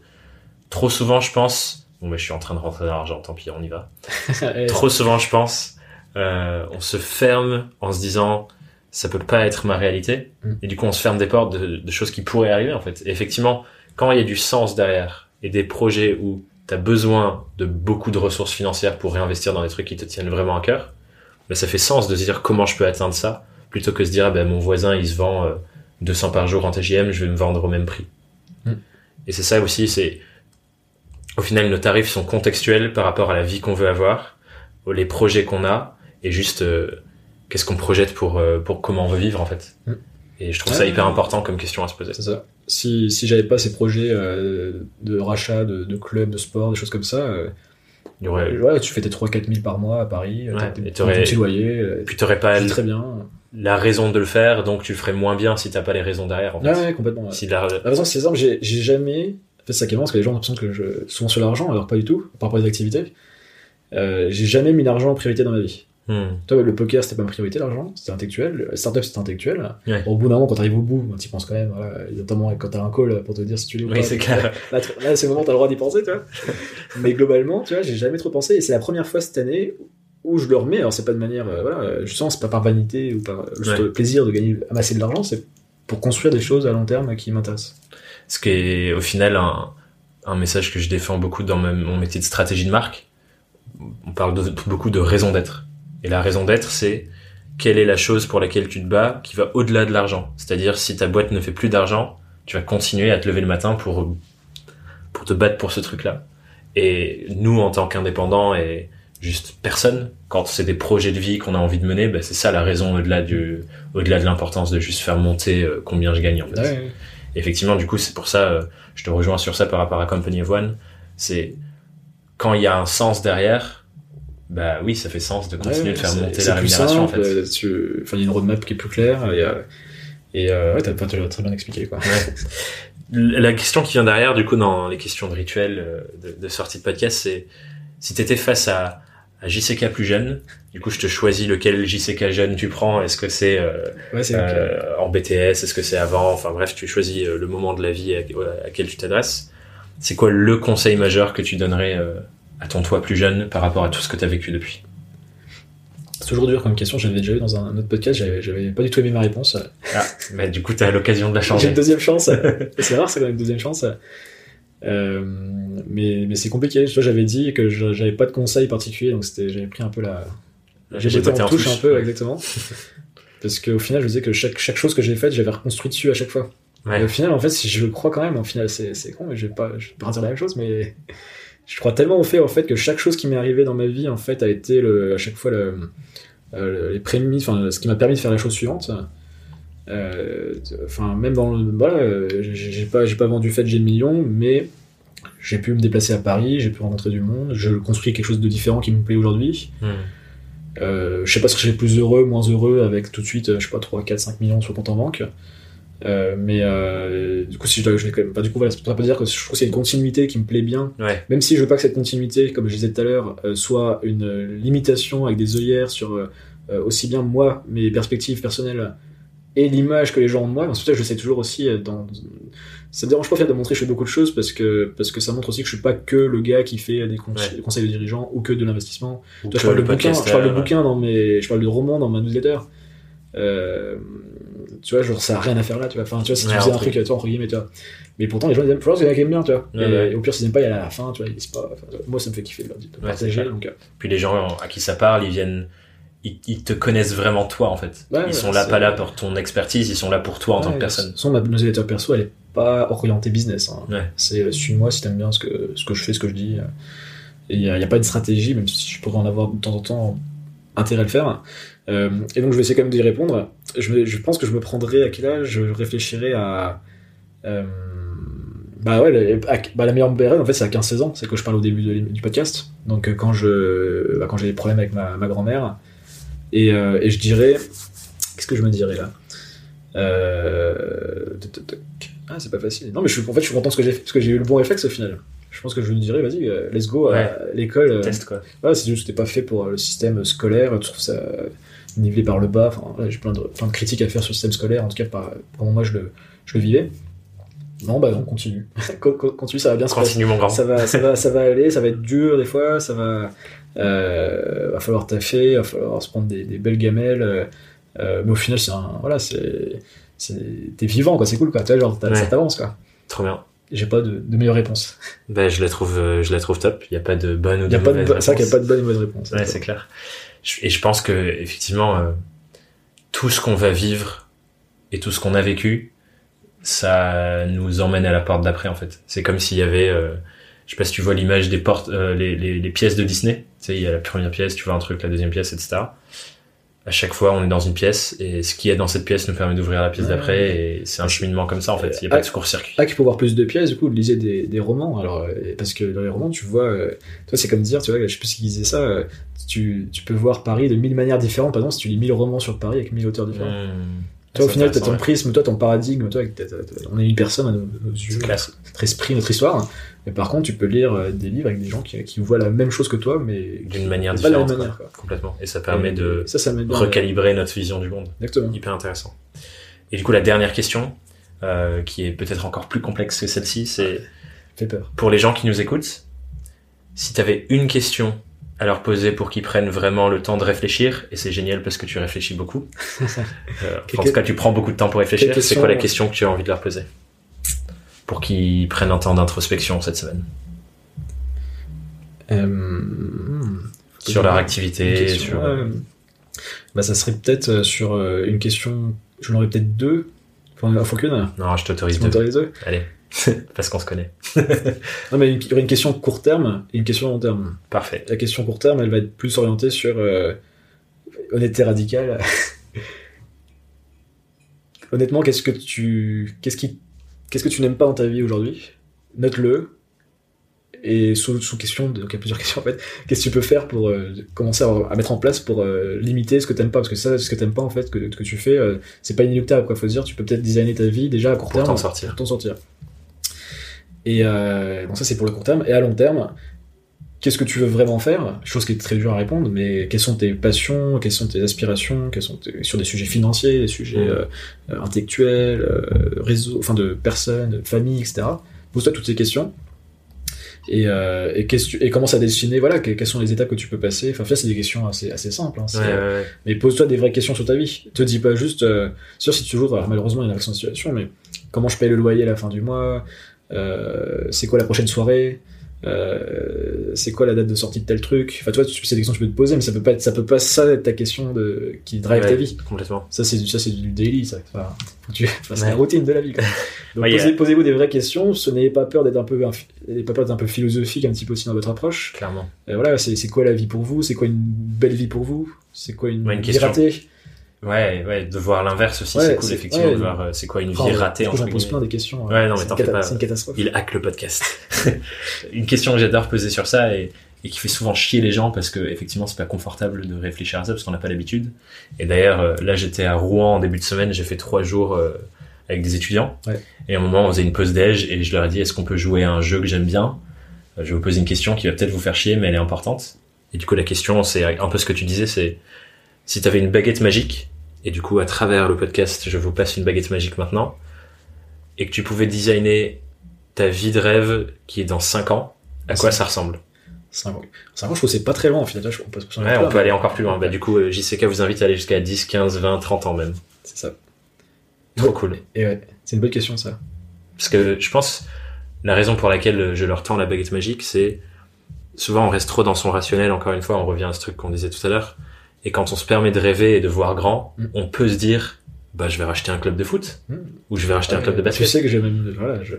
trop souvent je pense, bon bah je suis en train de rentrer dans l'argent, tant pis on y va. Trop souvent, je pense, euh, on se ferme en se disant ça peut pas être ma réalité, Mm. et du coup on se ferme des portes de, de choses qui pourraient arriver en fait. Et effectivement, quand il y a du sens derrière et des projets où tu as besoin de beaucoup de ressources financières pour réinvestir dans des trucs qui te tiennent vraiment à cœur, ben, ça fait sens de se dire comment je peux atteindre ça, plutôt que se dire ah ben mon voisin il se vend euh, 200 par jour en TGM, je vais me vendre au même prix. Mm. Et c'est ça aussi, c'est au final nos tarifs sont contextuels par rapport à la vie qu'on veut avoir, les projets qu'on a et juste euh, qu'est-ce qu'on projette pour euh, pour comment on veut vivre en fait. Mm. Et je trouve Ouais. ça hyper important comme question à se poser. C'est ça. Si, si j'avais pas ces projets euh, de rachat, de, de clubs, de sport, des choses comme ça, euh, Il y aurait- ouais, tu fais tes 3-4 000 par mois à Paris, Ouais, t'as tes- et ton t'aurais- petit loyer, Puis t'aurais pas très bien. la raison de le faire, donc tu le ferais moins bien si t'as pas les raisons derrière. En fait. Ouais, complètement. ouais. Si la... La raison, c'est simple, j'ai jamais. En fait, c'est ça qui est marrant, parce que les gens ont l'impression que je. souvent sur l'argent, alors pas du tout, par rapport à des activités. Euh, j'ai jamais mis l'argent en priorité dans ma vie. Hmm. Toi, le poker, c'était pas ma priorité, l'argent, c'était intellectuel. Le startup, c'était intellectuel. Ouais. Au bout d'un moment, quand t'arrives au bout, tu penses quand même, voilà, notamment quand t'as un call pour te dire si tu l'es ou Oui, pas. c'est clair. Là, c'est le moment où t'as le droit d'y penser, tu vois. Mais globalement, tu vois, j'ai jamais trop pensé, et c'est la première fois cette année où je le remets. Alors, c'est pas de manière, euh, voilà, euh, justement, c'est pas par vanité ou par euh, juste Ouais. plaisir de gagner, amasser de l'argent, c'est pour construire des choses à long terme qui m'intéressent. Ce qui est au final un, message que je défends beaucoup dans mon métier de stratégie de marque. On parle beaucoup de raison d'être. Et la raison d'être, c'est quelle est la chose pour laquelle tu te bats qui va au-delà de l'argent. C'est-à-dire si ta boîte ne fait plus d'argent, tu vas continuer à te lever le matin pour, pour te battre pour ce truc-là. Et nous, en tant qu'indépendants et juste personne, quand c'est des projets de vie qu'on a envie de mener, bah, c'est ça la raison au-delà du, au-delà de l'importance de juste faire monter euh, combien je gagne en fait. Effectivement, du coup, c'est pour ça, euh, je te rejoins sur ça par rapport à Company of One. C'est quand il y a un sens derrière, bah oui, ça fait sens de continuer Ouais, de faire monter la rémunération simple, en fait. tu- Enfin, il y a une roadmap qui est plus claire. Et, euh, et euh, ouais, t'as l'as très bien expliqué, quoi. La question qui vient derrière, du coup, dans les questions de rituel euh, de, de sortie de podcast, c'est si t'étais face à, à JCK plus jeune, du coup, je te choisis lequel JCK jeune tu prends. Est-ce que c'est euh, Ouais, euh, en BTS Est-ce que c'est avant? Enfin bref, tu choisis euh, le moment de la vie à, à quel tu t'adresses. C'est quoi le conseil majeur que tu donnerais euh, à ton toi plus jeune par rapport à tout ce que tu as vécu depuis? C'est toujours dur comme question. J'avais déjà eu dans un autre podcast, j'avais pas du tout aimé ma réponse. ah, bah, Du coup, tu as l'occasion de la J'ai changer. une deuxième chance. c'est rare, c'est quand même une deuxième chance. Euh, mais mais c'est compliqué. Tu vois, j'avais dit que j'avais pas de conseils particuliers, donc c'était j'avais pris un peu la. J'ai botté en touche un peu, Ouais. exactement. Parce qu'au final, je me disais que chaque, chaque chose que j'ai faite, j'avais reconstruit dessus à chaque fois. Ouais. Et au final, en fait, si je le crois quand même, au final, c'est c'est con, mais je vais pas, je vais pas dire la même chose, mais je crois tellement au fait, en fait, que chaque chose qui m'est arrivée dans ma vie, en fait, a été le, à chaque fois le, euh, le- les prémices, enfin, ce qui m'a permis de faire la chose suivante. Euh, Enfin, même dans le, voilà, euh, j'ai pas, j'ai pas vendu fait j'ai le million, mais j'ai pu me déplacer à Paris, j'ai pu rencontrer du monde, je construis quelque chose de différent qui me plaît aujourd'hui. Hmm. Euh, je sais pas si je serais plus heureux, moins heureux avec tout de suite, euh, je sais pas, 3, 4, 5 millions sur le compte en banque. Euh, mais euh, du coup, si je, dois- je vais quand même. Enfin, du coup, voilà, ça peut dire que je trouve que c'est une continuité qui me plaît bien. Ouais. Même si je veux pas que cette continuité, comme je disais tout à l'heure, soit une limitation avec des œillères sur aussi bien moi, mes perspectives personnelles et l'image que les gens ont de moi. Ensuite, je sais toujours aussi euh, dans. Ça me dérange pas faire de montrer que je fais beaucoup de choses parce que, parce que ça montre aussi que je suis pas que le gars qui fait des, conse- Ouais. des conseils de dirigeants ou que de l'investissement. Toi, je que parle de bouquins, je parle de euh, bouquins dans mes, je parle de romans dans ma newsletter. Euh, tu vois, genre ça a rien à faire là, tu vois. Enfin, tu vois, si tu Ouais, faisais un entre- truc, tu vois, entre guillemets, tu vois. Mais pourtant, les gens ils aiment, a qui aiment bien, tu vois. Ouais, et, ouais. et au pire, s'ils aiment pas, il y a la fin, tu vois, ils disent pas. enfin, moi, ça me fait kiffer de leur de c'est partager, donc. euh, Puis les gens à qui ça parle, ils viennent, ils, ils te connaissent vraiment toi en fait. Ouais, ils ouais, sont là pas là pour ton expertise, ils sont là pour toi en tant que personne. Son ma newsletter perso, elle est pas orientée business. Hein. C'est suis-moi si t'aimes bien ce que, ce que je fais, ce que je dis. il n'y a, y a pas de stratégie, même si je pourrais en avoir de temps en temps intérêt à le faire. Euh, et donc je vais essayer quand même d'y répondre. Je, pense que je me prendrai à quel âge je réfléchirai à. euh, bah ouais, à- bah la meilleure période en fait c'est à 15-16 ans, c'est que je parle au début de du podcast. Donc euh, quand je bah, quand j'ai des problèmes avec ma, ma grand-mère, Et, euh, et je dirais, qu'est-ce que je me dirais là? Euh... Ah, c'est pas facile. Non, mais je suis, en fait, je suis content que j'ai parce que j'ai eu le bon réflexe au final. Je pense que je me dirais, vas-y, euh, let's go à l'école. Test quoi. Ouais, c'est juste que c'était pas fait pour le système scolaire. Je trouve ça nivelé par le bas. Enfin, voilà, j'ai plein de, plein de critiques à faire sur le système scolaire. En tout cas, par, comment moi je le, je le vivais. Non, bah non, continue. Co- co- continue, ça va bien se passer. Continue mon grand. Ça va, ça va, ça va aller. Ça va être dur des fois. Ça va, euh, va falloir taffer. Va falloir se prendre des, des belles gamelles. euh, euh, mais au final, c'est un, voilà, c'est, t'es vivant, quoi. C'est cool, quoi. Tu vois, genre, Ouais. ça t'avance, quoi. Trop bien. J'ai pas de, de meilleure réponse. Ben, je la trouve, euh, je la trouve top. Il y a pas de bonne ou Il de de, mauvaise c'est vrai qu'il y a réponse. pas de bonne et mauvaise réponse. Ouais, c'est clair. Et je pense que effectivement, euh, tout ce qu'on va vivre et tout ce qu'on a vécu, ça nous emmène à la porte d'après en fait. C'est comme s'il y avait, euh, je sais pas si tu vois l'image des portes, euh, les, les, les pièces de Disney. Tu sais, il y a la première pièce, tu vois un truc, la deuxième pièce, etc. À chaque fois, on est dans une pièce et ce qu'il y a dans cette pièce nous permet d'ouvrir la pièce Ouais. d'après et c'est un cheminement comme ça en fait. Il y a Ah, pas de court-circuit. Ah, qu'il faut voir plus de pièces, du coup, lisez des, des romans. Alors, euh, parce que dans les romans, tu vois, euh, toi, c'est comme dire, tu vois, je sais plus qui disait ça, euh, tu, tu peux voir Paris de mille manières différentes. Par exemple, si tu lis mille romans sur Paris avec mille auteurs différents. Mmh. Toi, au final, t'as ton ouais. prisme, toi, ton paradigme, toi, on est une personne à nos, nos yeux, notre esprit, notre histoire. Mais par contre, tu peux lire euh, des livres avec des gens qui, qui voient la même chose que toi, mais D'une manière pas de la même différente. manière, quoi. quoi. Complètement. Et ça permet Et de ça, ça recalibrer notre vision du monde. Exactement. Hyper intéressant. Et du coup, la dernière question, euh, qui est peut-être encore plus complexe que celle-ci, c'est Fait peur. pour les gens qui nous écoutent, si tu avais une question à leur poser pour qu'ils prennent vraiment le temps de réfléchir, et c'est génial parce que tu réfléchis beaucoup, euh, en tout cas tu prends beaucoup de temps pour réfléchir, c'est quoi la question- que tu as envie de leur poser Pour qu'ils prennent un temps d'introspection cette semaine, Euh, sur leur activité, sur... ouais. Bah, ça serait peut-être euh, sur euh, une question. J'en aurais peut-être deux. Faut, faut qu'une. Non, je t'autorise Tu deux. deux Allez, parce qu'on se connaît. Non, mais il y aurait une question court terme et une question long terme. Parfait. La question court terme, elle va être plus orientée sur euh, honnêteté radicale. Honnêtement, qu'est-ce que tu, qu'est-ce qui, qu'est-ce que tu n'aimes pas dans ta vie aujourd'hui? Note-le. Et sous, sous question, donc il y a plusieurs questions en fait. Qu'est-ce que tu peux faire pour euh, commencer à, à mettre en place pour euh, limiter ce que t'aimes pas? Parce que ça, ce que t'aimes pas en fait, que, que tu fais, c'est pas inéluctable quoi. Faut se dire, tu peux peut-être designer ta vie déjà à court Pour terme t'en sortir. pour t'en sortir. Et euh, bon, ça c'est pour le court terme. Et à long terme, qu'est-ce que tu veux vraiment faire? Chose qui est très dure à répondre, mais quelles sont tes passions, quelles sont tes aspirations, quelles sont tes- sur des sujets financiers, des sujets euh, euh, intellectuels, euh, réseaux, enfin de personnes, de familles, etc. Pose-toi toutes ces questions. Et, euh, et, tu- et commence à dessiner, voilà, que- quelles sont les étapes que tu peux passer? Enfin, ça, c'est des questions assez, assez simples. hein. C'est, Ouais, ouais, ouais. mais pose-toi des vraies questions sur ta vie. Te dis pas juste, sûr si tu toujours, alors malheureusement il y a une accent de situation, mais comment je paye le loyer à la fin du mois, c'est quoi la prochaine soirée, euh, c'est quoi la date de sortie de tel truc? Enfin, toi, c'est des questions que tu peux te poser, mais ça peut pas être, ça peut pas ça être ta question de, qui drive ta vie. Complètement. Ça, c'est, du- ça, c'est du daily, ça. Enfin, faut que tu, enfin, c'est Ouais. la routine de la vie, quoi. Donc, Ouais, posez, posez-vous des vraies questions, ce n'ayez pas peur d'être un peu, n'ayez pas peur d'être un peu philosophique un petit peu aussi dans votre approche. Clairement. Euh, voilà, c'est, quoi la vie pour vous? C'est quoi une belle vie pour vous? C'est quoi une, une vie question. ratée? Ouais, ouais, de voir l'inverse aussi, Ouais, c'est cool, effectivement, ouais. de voir euh, c'est quoi une vie ratée. j'en pose plein des questions. Ouais, non, mais c'est t'en fais pas. c'est une catastrophe. Il hack le podcast. une question que j'adore poser sur ça et, et qui fait souvent chier les gens parce que effectivement c'est pas confortable de réfléchir à ça parce qu'on n'a pas l'habitude. Et d'ailleurs, euh, là j'étais à Rouen en début de semaine, j'ai fait trois jours euh, avec des étudiants. Ouais. Et à un moment on faisait une pause déj et je leur ai dit est-ce qu'on peut jouer à un jeu que j'aime bien? Euh, Je vais vous poser une question qui va peut-être vous faire chier mais elle est importante. Et du coup la question c'est un peu ce que tu disais, c'est si tu avais une baguette magique et du coup à travers le podcast je vous passe une baguette magique maintenant et que tu pouvais designer ta vie de rêve qui est dans 5 ans, à quoi ça ressemble 5 ans. 5 ans, je trouve que c'est pas très loin, en fait. Là, je- on peut, Ouais, on peut aller encore plus loin. Bah, du coup, euh, JCK vous invite à aller jusqu'à 10, 15, 20, 30 ans même. C'est ça. Trop cool. Et ouais, c'est une bonne question, ça. Parce que je pense, la raison pour laquelle je leur tends la baguette magique, c'est souvent on reste trop dans son rationnel, encore une fois, on revient à ce truc qu'on disait tout à l'heure. Et quand on se permet de rêver et de voir grand, Mm. on peut se dire, bah, je vais racheter un club de foot, Mm. ou je vais racheter un club de Tu basket. sais que j'ai même. Voilà, je,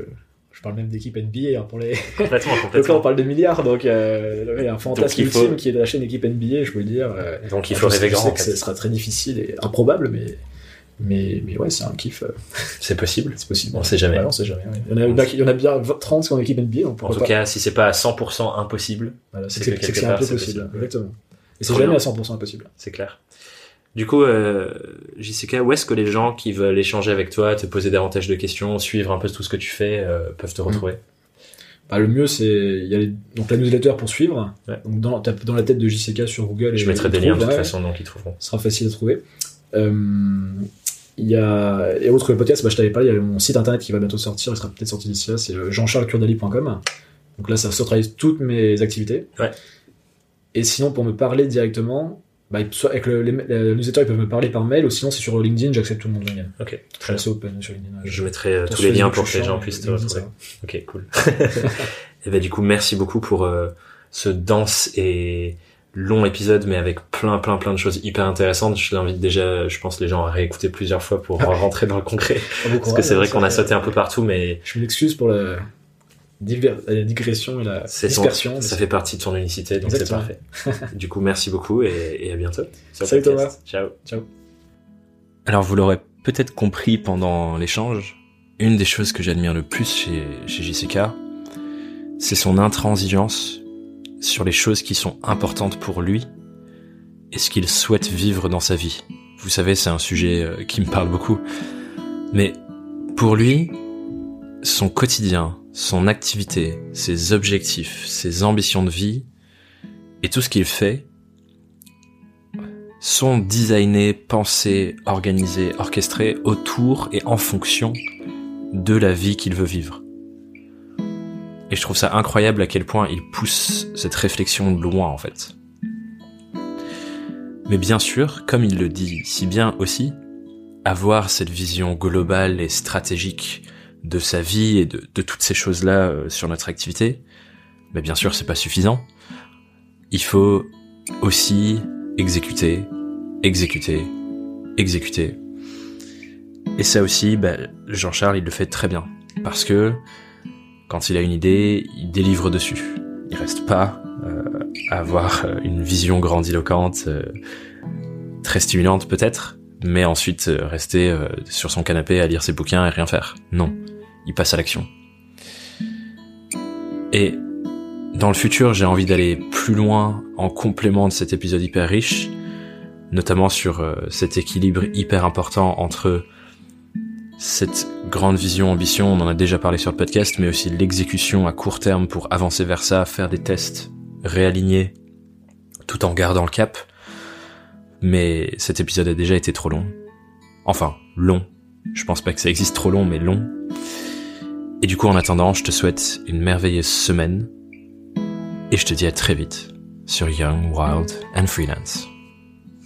je parle même d'équipe NBA hein, pour les. Complètement, Donc là, on complètement. parle de milliards, donc euh, il y a un fantasme faut- ultime qui est d'acheter une équipe NBA, je peux le dire. euh, Donc il je faut sais- rêver je grand. sais en que fait. ce sera très difficile et improbable, mais. Mais, mais ouais, c'est un kiff, euh, C'est possible. c'est possible. On sait jamais. Ouais, on sait jamais. ouais. Il, y en a, il y en bien 30 qui ont équipe NBA, En tout pas. cas, si c'est pas à 100% impossible, Voilà, c'est que que c'est un peu possible. possible. Exactement. Et c'est jamais à 100% impossible. c'est clair. Du coup, euh, JCK, où est-ce que les gens qui veulent échanger avec toi, te poser davantage de questions, suivre un peu tout ce que tu fais, euh, peuvent te Mm. retrouver? Bah, le mieux, c'est il y a les- donc la newsletter pour suivre. Ouais. Donc dans, dans la tête de JCK sur Google. Je et mettrai des liens de toute façon, donc ils trouveront. Ce sera facile à trouver. Euh, Il y a et autre que le podcast, bah, je t'avais parlé, il y a mon site internet qui va bientôt sortir, il sera peut-être sorti d'ici là, c'est euh, jeancharlescurdali.com. Donc là, ça centralise toutes mes activités. Ouais. Et sinon, pour me parler directement, bah, soit avec le, les, les newsletters, ils peuvent me parler par mail, ou sinon c'est sur LinkedIn, j'accepte tout le monde LinkedIn. Ok, Je suis assez open sur LinkedIn. Je mettrai euh, tous les liens pour que les gens puissent te retrouver. Ok, cool. et ben du coup, merci beaucoup pour euh, ce dense et long épisode, mais avec plein, plein, plein de choses hyper intéressantes. Je l'invite déjà, je pense, les gens à réécouter plusieurs fois pour rentrer dans le concret. Ah, Parce que c'est vrai hein, qu'on a sauté un peu partout, mais Je m'excuse pour diver- la digression et la son- dispersion. ça fait partie de ton unicité, donc c'est parfait. du coup, merci beaucoup et, et à bientôt. Salut podcast. Ciao. Ciao. Alors vous l'aurez peut-être compris pendant l'échange, une des choses que j'admire le plus chez, chez JCK, c'est son intransigeance sur les choses qui sont importantes pour lui et ce qu'il souhaite vivre dans sa vie. Vous savez, c'est un sujet euh, qui me parle beaucoup. Mais pour lui, son quotidien, son activité, ses objectifs, ses ambitions de vie et tout ce qu'il fait sont designés, pensés, organisés, orchestrés autour et en fonction de la vie qu'il veut vivre. Et je trouve ça incroyable à quel point il pousse cette réflexion loin en fait. Mais bien sûr, comme il le dit si bien aussi, avoir cette vision globale et stratégique de sa vie et de, toutes ces choses-là euh, sur notre activité, mais bien sûr c'est pas suffisant. Il faut aussi exécuter, exécuter, exécuter. Et ça aussi, bah, Jean-Charles, il le fait très bien. Parce que quand il a une idée, il délivre dessus. Il reste pas euh, à avoir euh, une vision grandiloquente, très stimulante peut-être, mais ensuite rester sur son canapé à lire ses bouquins et rien faire. Non, il passe à l'action. Et dans le futur, j'ai envie d'aller plus loin en complément de cet épisode hyper riche, notamment sur euh, cet équilibre hyper important entre cette grande vision, ambition, on en a déjà parlé sur le podcast, mais aussi l'exécution à court terme pour avancer vers ça, faire des tests, réaligner, tout en gardant le cap. Mais cet épisode a déjà été trop long. Enfin, long. Je pense pas que ça existe trop long, mais long. Et du coup, en attendant, je te souhaite une merveilleuse semaine. Et je te dis à très vite sur Young, Wild and Freelance.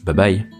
Bye bye